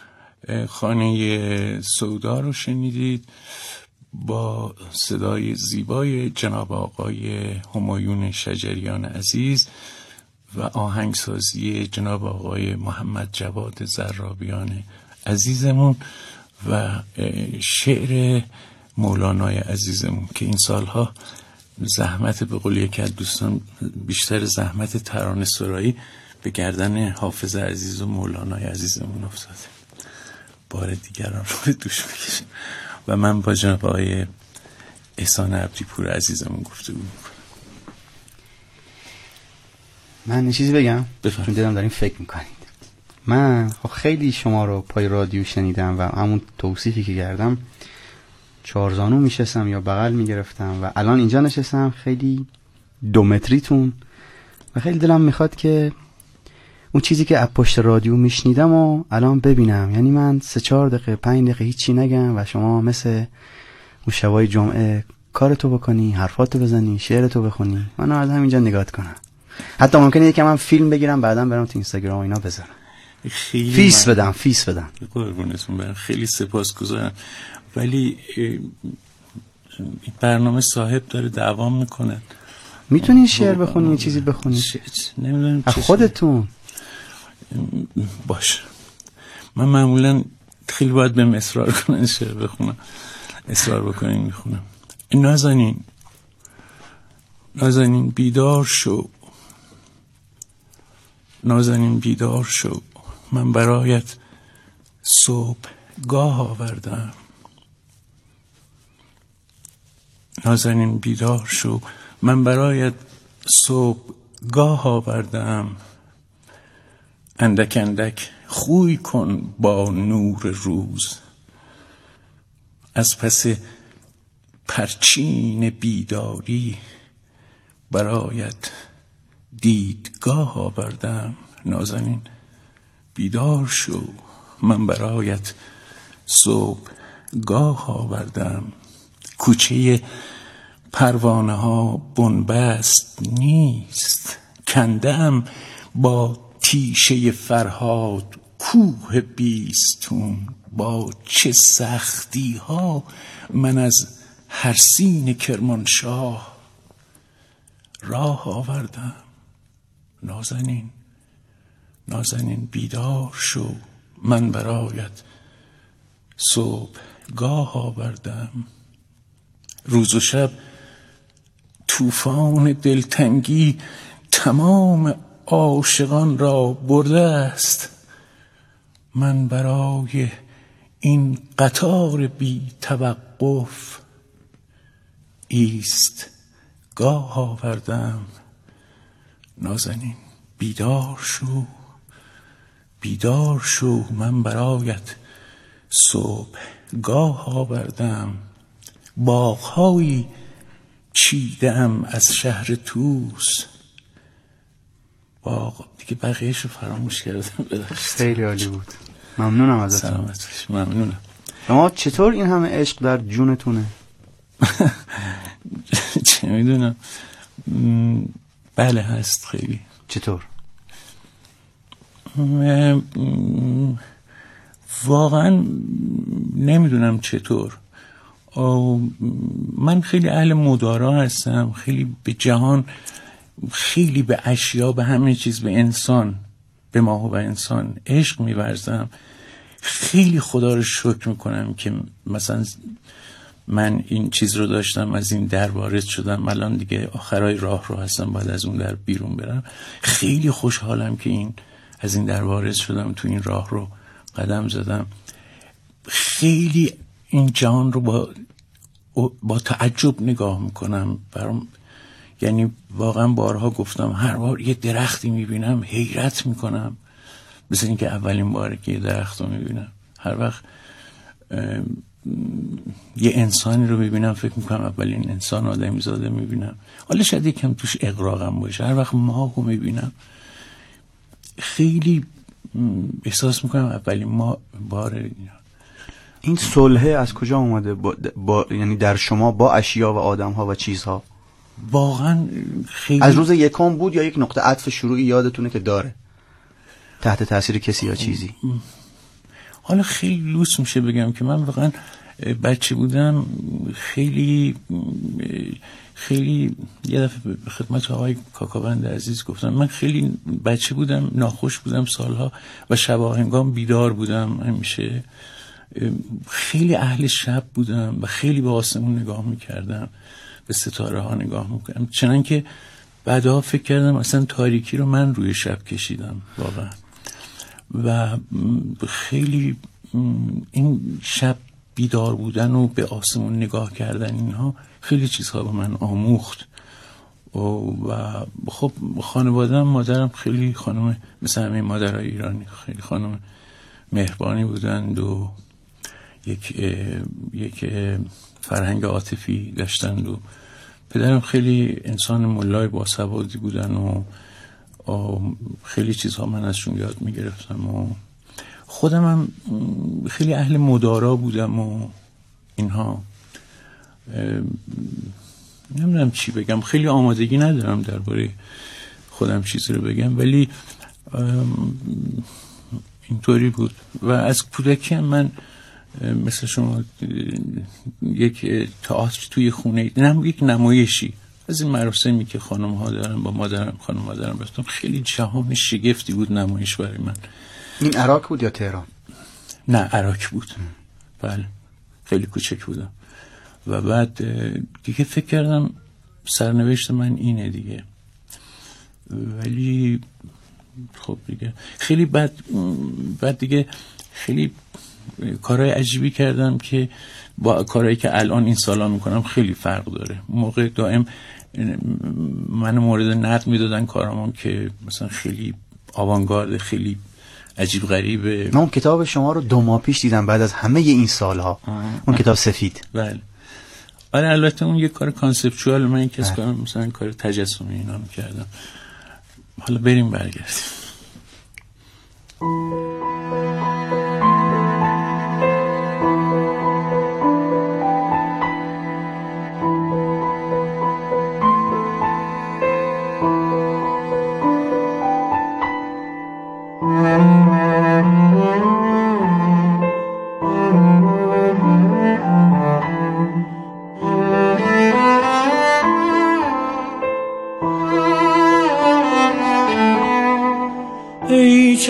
خانه سودا رو شنیدید با صدای زیبای جناب آقای همایون شجریان عزیز و آهنگسازی جناب آقای محمد جواد زرابیان عزیزمون و شعر مولانای عزیزمون که این سالها زحمت به قول یکی از دوستان بیشتر زحمت ترانه سرایی به گردن حافظ عزیز و مولانای عزیزمون افتاده. بار دیگران رو به دوش بکشیم و من با جناب آقای احسان عبدی پور عزیزمون گفته بود من چیزی بگم؟ چون دیدم داریم فکر می‌کنید. من خب خیلی شما رو پای رادیو شنیدم و همون توصیفی که کردم چارزانو میشستم یا بغل می‌گرفتم و الان اینجا نشستم خیلی دو متریتون و خیلی دلم می‌خواد که اون چیزی که از پشت رادیو میشنیدم و الان ببینم. یعنی من سه چهار دقیقه پنج دقیقه هیچی نگم و شما مثل اون شبای جمعه کارتو بکنی حرفاتو بزنی شعرتو بخونی. منم از همینجا نگات کنم. حتی ممکنه یکم من فیلم بگیرم بعدا برم تو اینستاگرام و اینا بذارم. خیلی فیس من- بدم فیس بدم. قربونتون برم. خیلی سپاسگزارم ولی برنامه صاحب داره دوام می‌کنه. می‌تونی شعر بخونی یه چیزی بخونی؟ نمی‌دونم خودتون. باش من معمولا خیلی باید به اصرار کنن شعر بخونم. اصرار بکنین می‌خونم. نازنین. نازنین بیدار شو. نازنین بیدار شو. من برایت صبح گاه آوردم. نازنین بیدار شو. من برایت صبح گاه آوردم. اندک اندک خوی کن با نور روز. از پس پرچین بیداری برایت دیدگاه آوردم. نازنین بیدار شو. من برایت صبح گاه آوردم. کوچه پروانه ها بنبست نیست. کندم با تیشه فرهاد کوه بیستون با چه سختی ها من از هر سین کرمانشاه راه آوردم. نازنین نازنین بیدار شو. من برایت صبح گاه آوردم. روز و شب طوفان دلتنگی تمام عاشقان را برده است. من برای این قطار بی توقف ایست گاه آوردم. نازنین بیدار شو. بیدار شو. من برایت صبح گاه آوردم. باغهایی چیدم از شهر توس باغ دیگه بقیهش رو فراموش کردم خیلی عالی بود. ممنونم ازت سلامت ممنونم. شما چطور این همه عشق در جونتونه؟ چه می‌دونم. بله هست خیلی. چطور؟ واقعا نمی‌دونم چطور. من خیلی اهل مدارا هستم خیلی به جهان خیلی به اشیا به همه چیز به انسان به ما و انسان عشق میورزم. خیلی خدا رو شکر می‌کنم که مثلا من این چیز رو داشتم از این در وارد شدم. الان دیگه آخرای راه رو هستم بعد از اون در بیرون برم. خیلی خوشحالم که این از این در وارد شدم تو این راه رو قدم زدم. خیلی این جهان رو با با تعجب نگاه می‌کنم. برام یعنی واقعا بارها گفتم هر بار یه درختی می‌بینم حیرت می‌کنم. مثل اینکه اولین باره که یه درخت رو می‌بینم. هر وقت یه انسانی رو می‌بینم فکر می‌کنم اولین انسان آدمی زاده می‌بینم. حالا شاید یکم توش اقراقم باشه. هر وقت ماه رو می‌بینم خیلی احساس می‌کنم اولین ما بار این صلحه از کجا اومده؟ با, با... یعنی در شما با اشیا و آدم ها و چیزها؟ واقعا خیلی از روز یکم بود یا یک نقطه عطف شروعی یادتونه که داره؟ تحت تاثیر کسی یا چیزی؟ حالا خیلی لوس میشه بگم که من واقعا بچه بودم خیلی خیلی یه دفعه به خدمت آقای کاکاوند عزیز گفتم من خیلی بچه بودم ناخوش بودم سالها و شب هنگام بیدار بودم همیشه. خیلی اهل شب بودم و خیلی به آسمون نگاه می‌کردم. به ستاره ها نگاه می‌کردم چنان که بعدها فکر کردم اصلا تاریکی رو من روی شب کشیدم واقعا. و خیلی این شب بیدار بودن و به آسمون نگاه کردن اینها خیلی چیزها به من آموخت. و خب خانوادم مادرم خیلی خانم مثل همه مادرهای ایرانی خیلی خانم مهربانی بودند و یک یک فرهنگ عاطفی داشتند و پدرم خیلی انسان ملای با سوادی بودن و خیلی چیزها من ازشون یاد می‌گرفتم و خودم هم خیلی اهل مدارا بودم و اینها. نمی‌دونم چی بگم. خیلی آمادگی ندارم درباره خودم چیزی رو بگم ولی اینطوری بود. و از کودکی من مثل شما یک تئاتر توی خونه نم یک نمایشی. از این مراسمی که خانم ها دارن با مادرم خانم مادرم رفتم خیلی جهان شگفتی بود نمایش برای من. این عراق بود یا تهران؟ نه عراک بود. بله خیلی کوچک بودم. و بعد دیگه فکر کردم سرنوشت من اینه دیگه. ولی خب دیگه خیلی بعد بعد دیگه خیلی کارهای عجیبی کردم که با کارهایی که الان این سالا می‌کنم خیلی فرق داره. موقع دائم من مورد نقد می‌دادن کارامون که مثلا خیلی آوانگارد خیلی عجیب غریبه. من اون کتاب شما رو دو ماه پیش دیدم بعد از همه این سالها. اون کتاب سفید. بله. آره البته اون یه کار کانسپچوال من یک از کارم مثلا کار تجسمی اینا می‌کردم. حالا بریم برگردیم.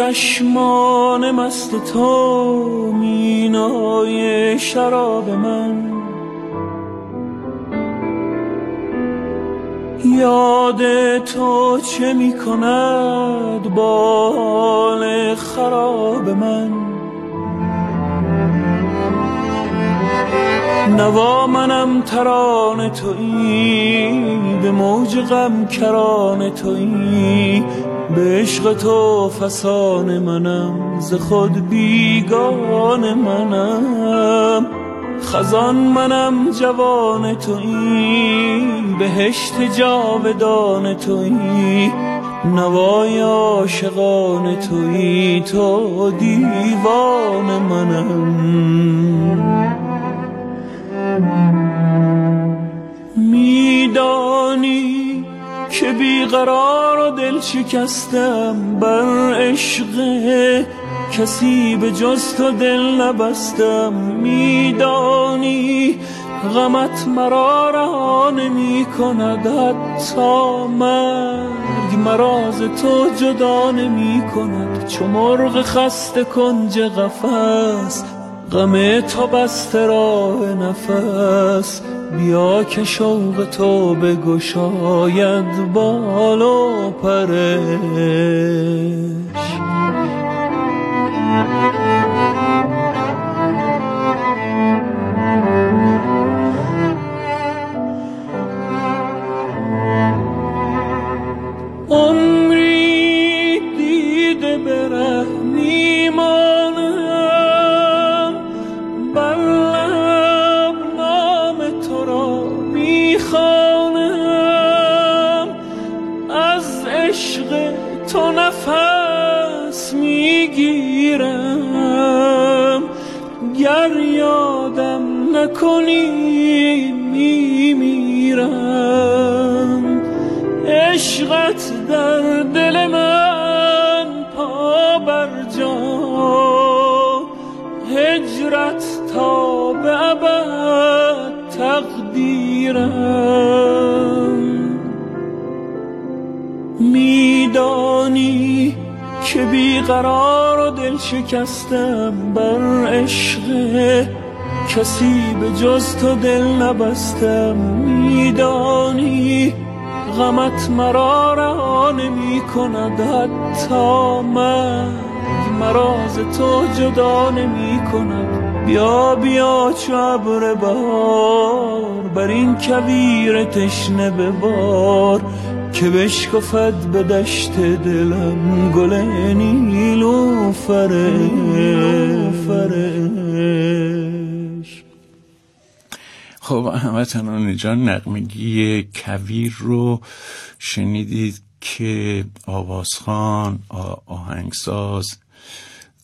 چشمان مست تو مینای شراب من. یاد تو چه می کند با حال خراب من؟ نوا منم تران تویی به موج غم کران تویی. به عشق تو فسان منم ز خود بیگان منم. خزان منم جوان تویی بهشت جاودان تویی. نوای عاشقان تویی تو دیوان منم. میدانی که بیقرار و دل شکستم بر عشق کسی به جز تو دل نبستم. میدانی غمت مرا رها نمی کند حتی مرگ مراز تو جدا نمی کند چو مرغ خسته کنج قفس غم تو بسته راه نفس. بیا که شوق تو بگشاید بال و پرش. نکنی میمیرم. عشقت در دل من پا بر جا. هجرت تا به ابد تقدیرم. میدانی که بیقرار و دل شکستم بر عشق کسی به جز تو دل نبستم میدانی غمت مرا رها نمی کند حتی مرگ مراز تو جدا نمی کند بیا بیا چو ابر بهار بر این کویر تشنه ببار که بشکفد به دشت دلم گل نیلو فرش خب هموطنان جان نقمگی کویر رو شنیدید که آوازخان آهنگساز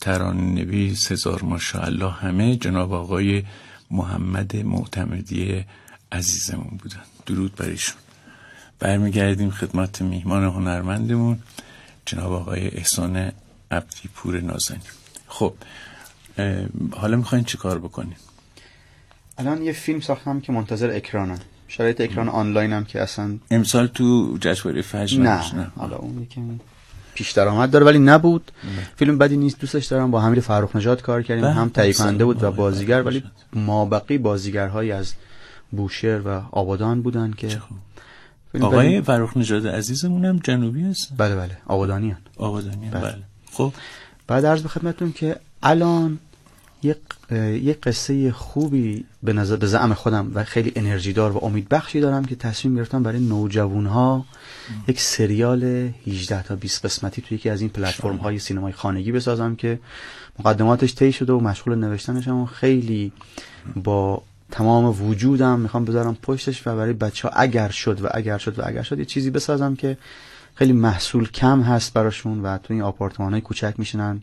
تران نویس هزار ماشاءالله همه جناب آقای محمد معتمدی عزیزمون بودن. درود بر ایشون. برمیگردیم خدمت میهمان هنرمندمون جناب آقای احسان عبدی پور نازنی خب حالا می‌خواین چی کار بکنیم الان یه فیلم ساختم که منتظر اکرانم شرایط اکران آنلاین هم که اصلا امسال تو جشنواره فجر نه, نه. حالا اون که پیش درآمد داره ولی نبود. فیلم بدی نیست دوستش دارم. با حمید فرخ نژاد کار کردیم. به، هم تهیه کننده بود و بازیگر ولی. مابقی بازیگرهایی از بوشهر و آبادان بودن که آقای فرخ نژاد عزیزمون هم جنوبی هست؟ بله بله. آبادانی هن. آبادانی بله. بله. خب. بعد عرض به خدمتتون که الان یک یک قصه خوبی به نظر به زعم خودم و خیلی انرژی دار و امید بخشی دارم که تصمیم گرفتم برای نوجوان ها یک سریال 18 تا 20 قسمتی توی یکی از این پلتفرم های سینمای خانگی بسازم که مقدماتش طی شده و مشغول نوشتنشم و خیلی با تمام وجودم می‌خوام بذارم پشتش و برای بچه ها اگر شد و اگر شد و اگر شد یه چیزی بسازم که خیلی محصول کم هست براشون و تو این آپارتمان های کوچک میشنن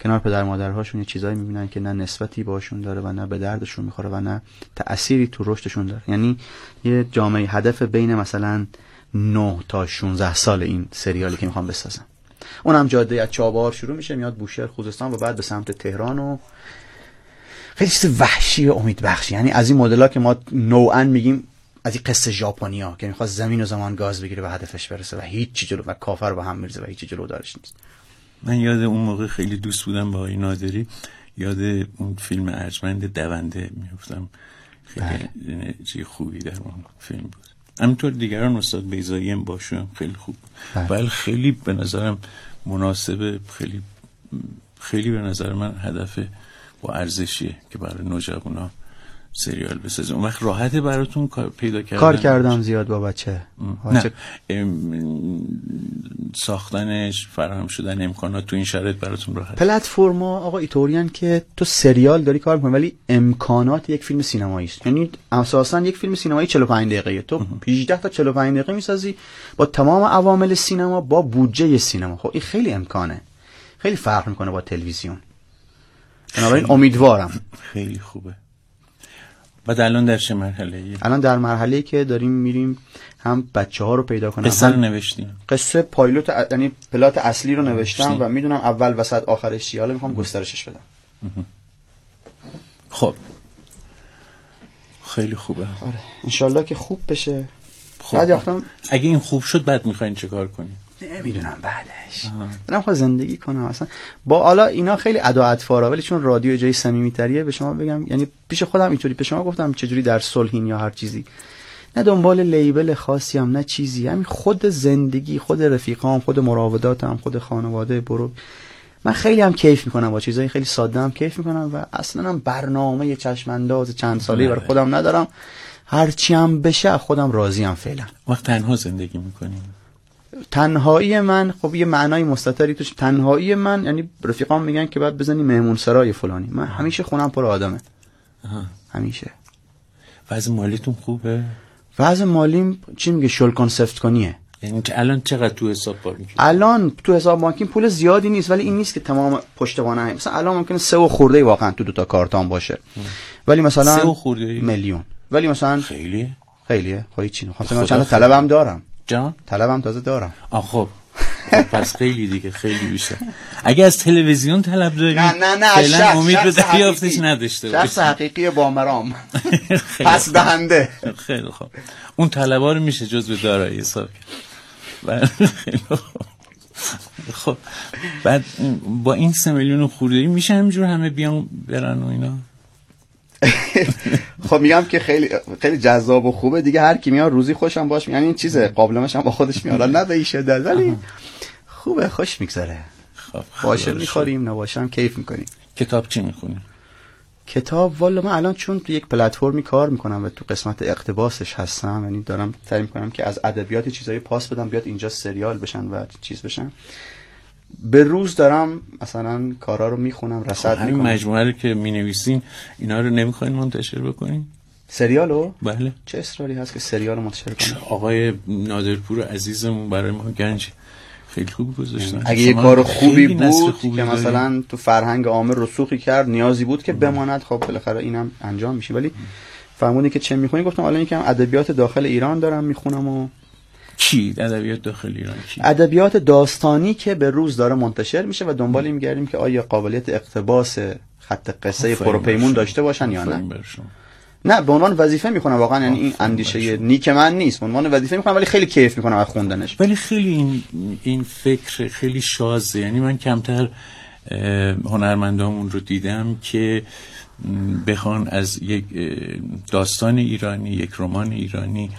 کنار پدر مادرهاشون یه چیزایی می‌بینن که نه نسبتی باشون داره و نه به دردشون می‌خوره و نه تأثیری تو رشدشون داره. یعنی یه جامعه هدف بین مثلا 9 تا 16 سال این سریالی که می‌خوام بسازم. اونم جاده از چابهار شروع میشه میاد بوشهر خوزستان و بعد به سمت تهران و خیلی چیز وحشی و امید بخشی یعنی از این مدل که ما نوعا میگیم از این قصه ژاپنی ها که می‌خواد زمین و زمان گاز بگیره و هدفش برسه و هیچ چی جلو و کافر با هم میرزه و هیچ جلو دارش نیست. من یاد اون موقع خیلی دوست بودم با آقای نادری. یاد اون فیلم ارجمند دونده میفتم خیلی چیز خوبی در اون فیلم بود. همینطور دیگران استاد بیزایی هم باشون خیلی خوب. بله. ولی خیلی به نظرم مناسبه خیلی خیلی به نظر من هدف با ارزشیه که برای نوجوانا سریال بسازه اون وقت راحته براتون کار پیدا کردن کار کردم زیاد با بچه. نه. ساختنش فراهم شدن امکانات تو این شرایط براتون راحت. پلتفرما آقا ایطوریان که تو سریال داری کار می‌کنی ولی امکانات یک فیلم سینمایی است یعنی اساسا یک فیلم سینمایی 45 دقیقه تو 18 تا 45 دقیقه می‌سازی با تمام عوامل سینما با بودجه سینما. خب این خیلی امکانه. خیلی فرق می‌کنه با تلویزیون. بنابراین امیدوارم. خیلی خوبه. بعد الان در چه مرحله الان در مرحله که داریم میریم هم بچه ها رو پیدا کنم. قصه رو نوشتیم قصه پایلوت یعنی پلات اصلی رو نوشتم نوشتی. و می‌دونم اول وسط آخرش چیه. حالا می‌خوام گسترشش بدم. خب. خیلی خوبه. آره. انشالله که خوب بشه. خب. بعد اگه این خوب شد بعد می‌خواین چه کار کنیم نمی‌دونم بعدش. دارم خواهد زندگی کنم اصلا با حالا اینا خیلی ادا اطفاره ولی چون رادیو جای صمیمیتریه به شما بگم یعنی پیش خودم اینطوری به شما گفتم چجوری در صلحین یا هر چیزی. نه دنبال لیبل خاصی هم نه چیزی. همین خود زندگی خود رفیقام خود مراوداتم خود خانواده برو. من خیلی هم کیف می‌کنم با چیزای خیلی ساده هم کیف می‌کنم و اصلا هم برنامه چشم انداز چند ساله برای خودم ندارم. هرچی هم بشه خودم راضی هم فعلا. وقت تنها زندگی می‌کنیم. تنهایی من خب یه معنای مستتری توش تنهایی من یعنی رفیقام میگن که باید بزنی مهمون سرای فلانی. من همیشه خونم پر آدمه. همیشه. وضع مالیتون خوبه؟ وضع مالیم چی میگه؟ شل کنسفت کنیه. یعنی که الان چقدر تو حساب بانکی الان تو حساب بانکیم پول زیادی نیست ولی این نیست که تمام پشتوانه هم. مثلا الان ممکنه سه و خورده واقعا تو دوتا کارتان باشه. ولی مثلا سه و خورده؟ میلیون. ولی مثلا خیلی؟ خیلیه. خب چی خب خدا چند تا خیلی. طلبم دارم. جان؟ طلبم تازه دارم. آه خب. خب، پس خیلی دیگه خیلی بیشتر. اگه از تلویزیون طلب داری نه نه نه فعلا امید به. دریافتش نداشته شخص حقیقی با مرام خیلی پس دهنده. خیلی خوب. اون طلبا رو میشه جز به دارایی حساب کرد. بله، خیلی خوب. خب بعد با این سه میلیون خورده میشه همینجور همه بیان برن و اینا؟ خب میگم که خیلی خیلی جذاب و خوبه. دیگه هر کی میاد روزی خوشم باش. یعنی این چیزه قابلمش هم با خودش میاد. حالا نه به شدت ولی خوبه خوش میگذره. خب باشه خدا رو می‌خوریم نباشه هم کیف می‌کنیم. کتاب چی می‌خونی؟ کتاب؟ والا من الان چون تو یک پلتفرمی کار می‌کنم و تو قسمت اقتباسش هستم یعنی دارم سعی می‌کنم که از ادبیات چیزایی پاس بدم بیاد اینجا سریال بشن و چیز بشن. به روز دارم مثلا کارا رو می‌خونم رصد همین می‌کنم. مجموعه رو که می‌نویسین اینا رو نمی‌خواین منتشر بکنین؟ سریالو؟ بله. چه اصراری هست که سریال رو منتشر کنم؟ آقای نادرپور عزیزمون برای ما گنج خیلی خوب گذاشتن. اگه یه کار خوبی بود خوبی که. مثلا تو فرهنگ عامه رسوخی کرد نیازی بود که بماند خب بالاخره اینم انجام میشه. ولی فرمودی که چه می‌خونی؟ گفتم حالا یکم ادبیات داخل ایران دارم می‌خونم و چی ادبیات داخل ایران چی ادبیات داستانی که به روز داره منتشر میشه و دنبال میگردیم که آیا قابلیت اقتباس خط قصه پروپیمون. داشته باشن یا نه. نه به عنوان وظیفه می‌خونم. واقعا یعنی این اندیشه نیک من نیست. به عنوان وظیفه می‌خونم ولی خیلی کیف می‌کنم از خوندنش. ولی خیلی این این فکر خیلی شازه. یعنی من کمتر هنرمندامون رو دیدم که بخوان از یک داستان ایرانی یک رمان ایرانی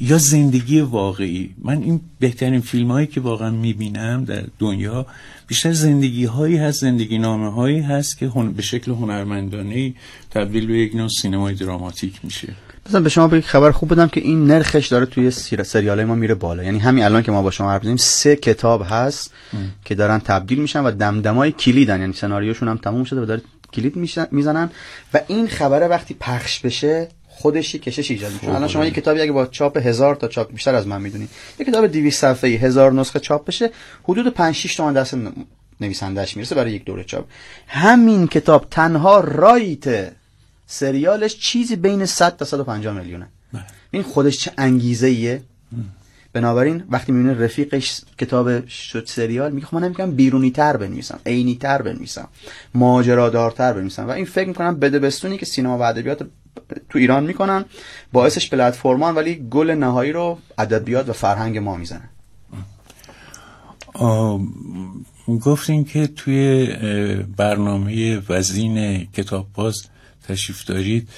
یا زندگی واقعی. من این بهترین فیلم هایی که واقعا می‌بینم در دنیا بیشتر زندگی هایی هست زندگی نامه هایی هست که به شکل هنرمندانه تبدیل به یک نوع سینمای دراماتیک میشه. مثلا به شما یک خبر خوب بدم که این نرخش داره توی سریال ما میره بالا. یعنی همین الان که ما با شما حرف زدیم سه کتاب هست که دارن تبدیل میشن و دمدمای کلیدن. یعنی سناریوشون هم تموم شده و داره کلید می‌زنن. و این خبره وقتی پخش بشه خودشی کشش ایجاد می‌کنه. الان شما یه کتابی اگه با چاپ هزار تا چاپ بیشتر از من می‌دونید یه کتاب 200 صفحه‌ای هزار نسخه چاپ بشه حدود 5 6 تومن دست نویسندهش می‌رسه برای یک دوره چاپ. همین کتاب تنها رایت سریالش چیزی بین 100 تا 150 میلیونه. بله. این خودش چه انگیزه ایه بنابراین وقتی می‌بینه رفیقش کتاب شد سریال میگه خب من نمیگم بیرونی تر بنویسم عینی تر بنویسم ماجرادارتر بنویسم. و این فکر می‌کنم بده بستونی که سینما و ادبیات تو ایران می‌کنن باعثش پلتفرمان ولی گل نهایی رو ادبیات و فرهنگ ما می‌زنن گفتین که توی برنامه وزین کتاب باز تشریف دارید.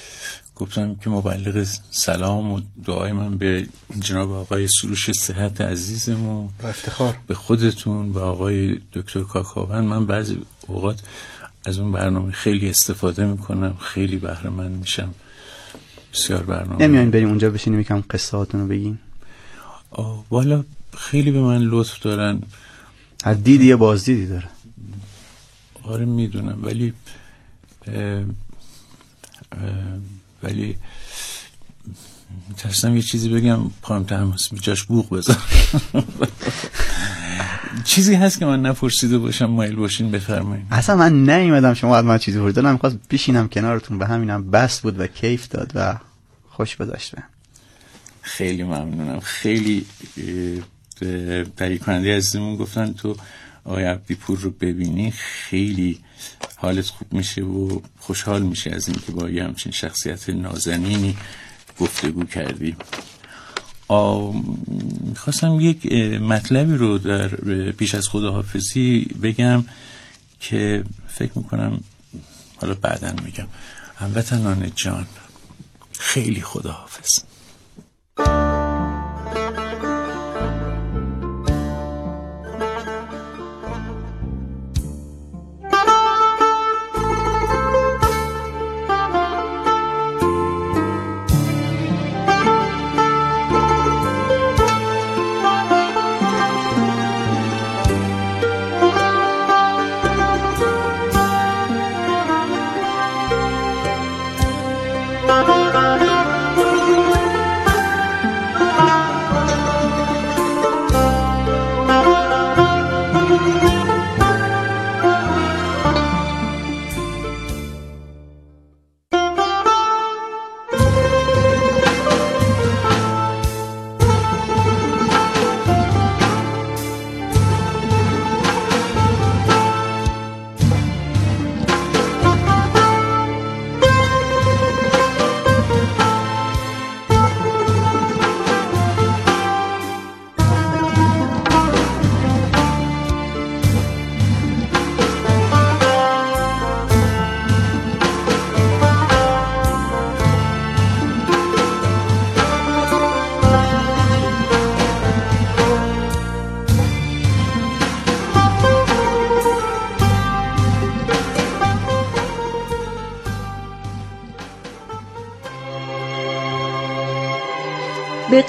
گفتم که مبلغ سلام و دعای من به جناب آقای سروش صحت عزیزمون. و افتخار. به خودتون و آقای دکتر کاکاون من بعضی اوقات از اون برنامه خیلی استفاده می‌کنم خیلی بهره من میشم. بسیار برنامه. نمیاین بریم اونجا بشینیم یکم قصهاتون رو بگین والا خیلی به من لطف دارن. از دیدی یه بازدیدی داره؟ آره می‌دونم. ولی ولی ترسم یه چیزی بگم پایم تماس جاش بوغ بذار چیزی هست که من نپرسیده باشم مایل باشین بفرمایید اصلا من نیومدم شما از من چیزی پرسیدم می‌خواست بشینم کنارتون به همینم بس بود و کیف داد و خوش گذاشت خیلی ممنونم. خیلی تهیه کننده عزیزمون گفتن تو آقای عبدی پور رو ببینی خیلی حالت خوب میشه و خوشحال میشه از اینکه با یه همچین شخصیت نازنینی گفتگو کردی می‌خواستم یک مطلبی رو در پیش از خداحافظی بگم که فکر می‌کنم حالا بعدا میگم. هموطنان جان خیلی خداحافظ.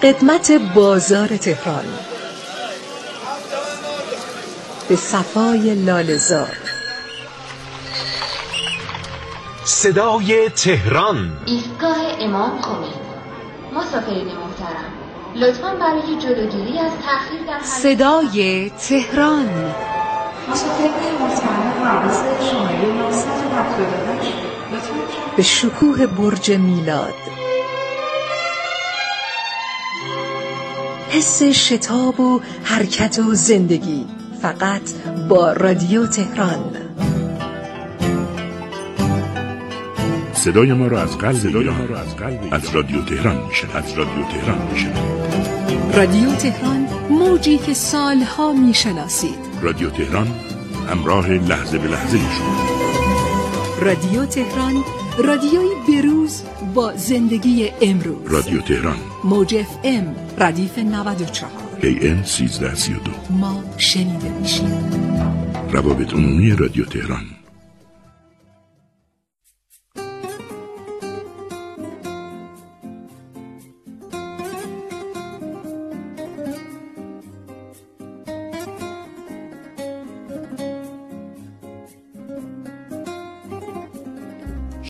قدمت بازار تهران. به صفای لالزار صدای تهران. ایستگاه امام خمینی مسافرین محترم لطفا برای جلوگیری از تأخیر در صدای تهران. مسافرین محترم شماره به شکوه برج میلاد. حس شتاب و حرکت و زندگی فقط با رادیو تهران. صدای ما را از قلب ایران از رادیو تهران میشنوید. از رادیو تهران میشنوید. رادیو تهران موجی که سالها می‌شناسید. رادیو تهران همراه لحظه به لحظه شما رادیو تهران رادیوی بروز با زندگی امروز. رادیو تهران. موج اف ام ردیف 94 AM 1332 ما شنیده میشیم. روابط عمومی رادیو تهران.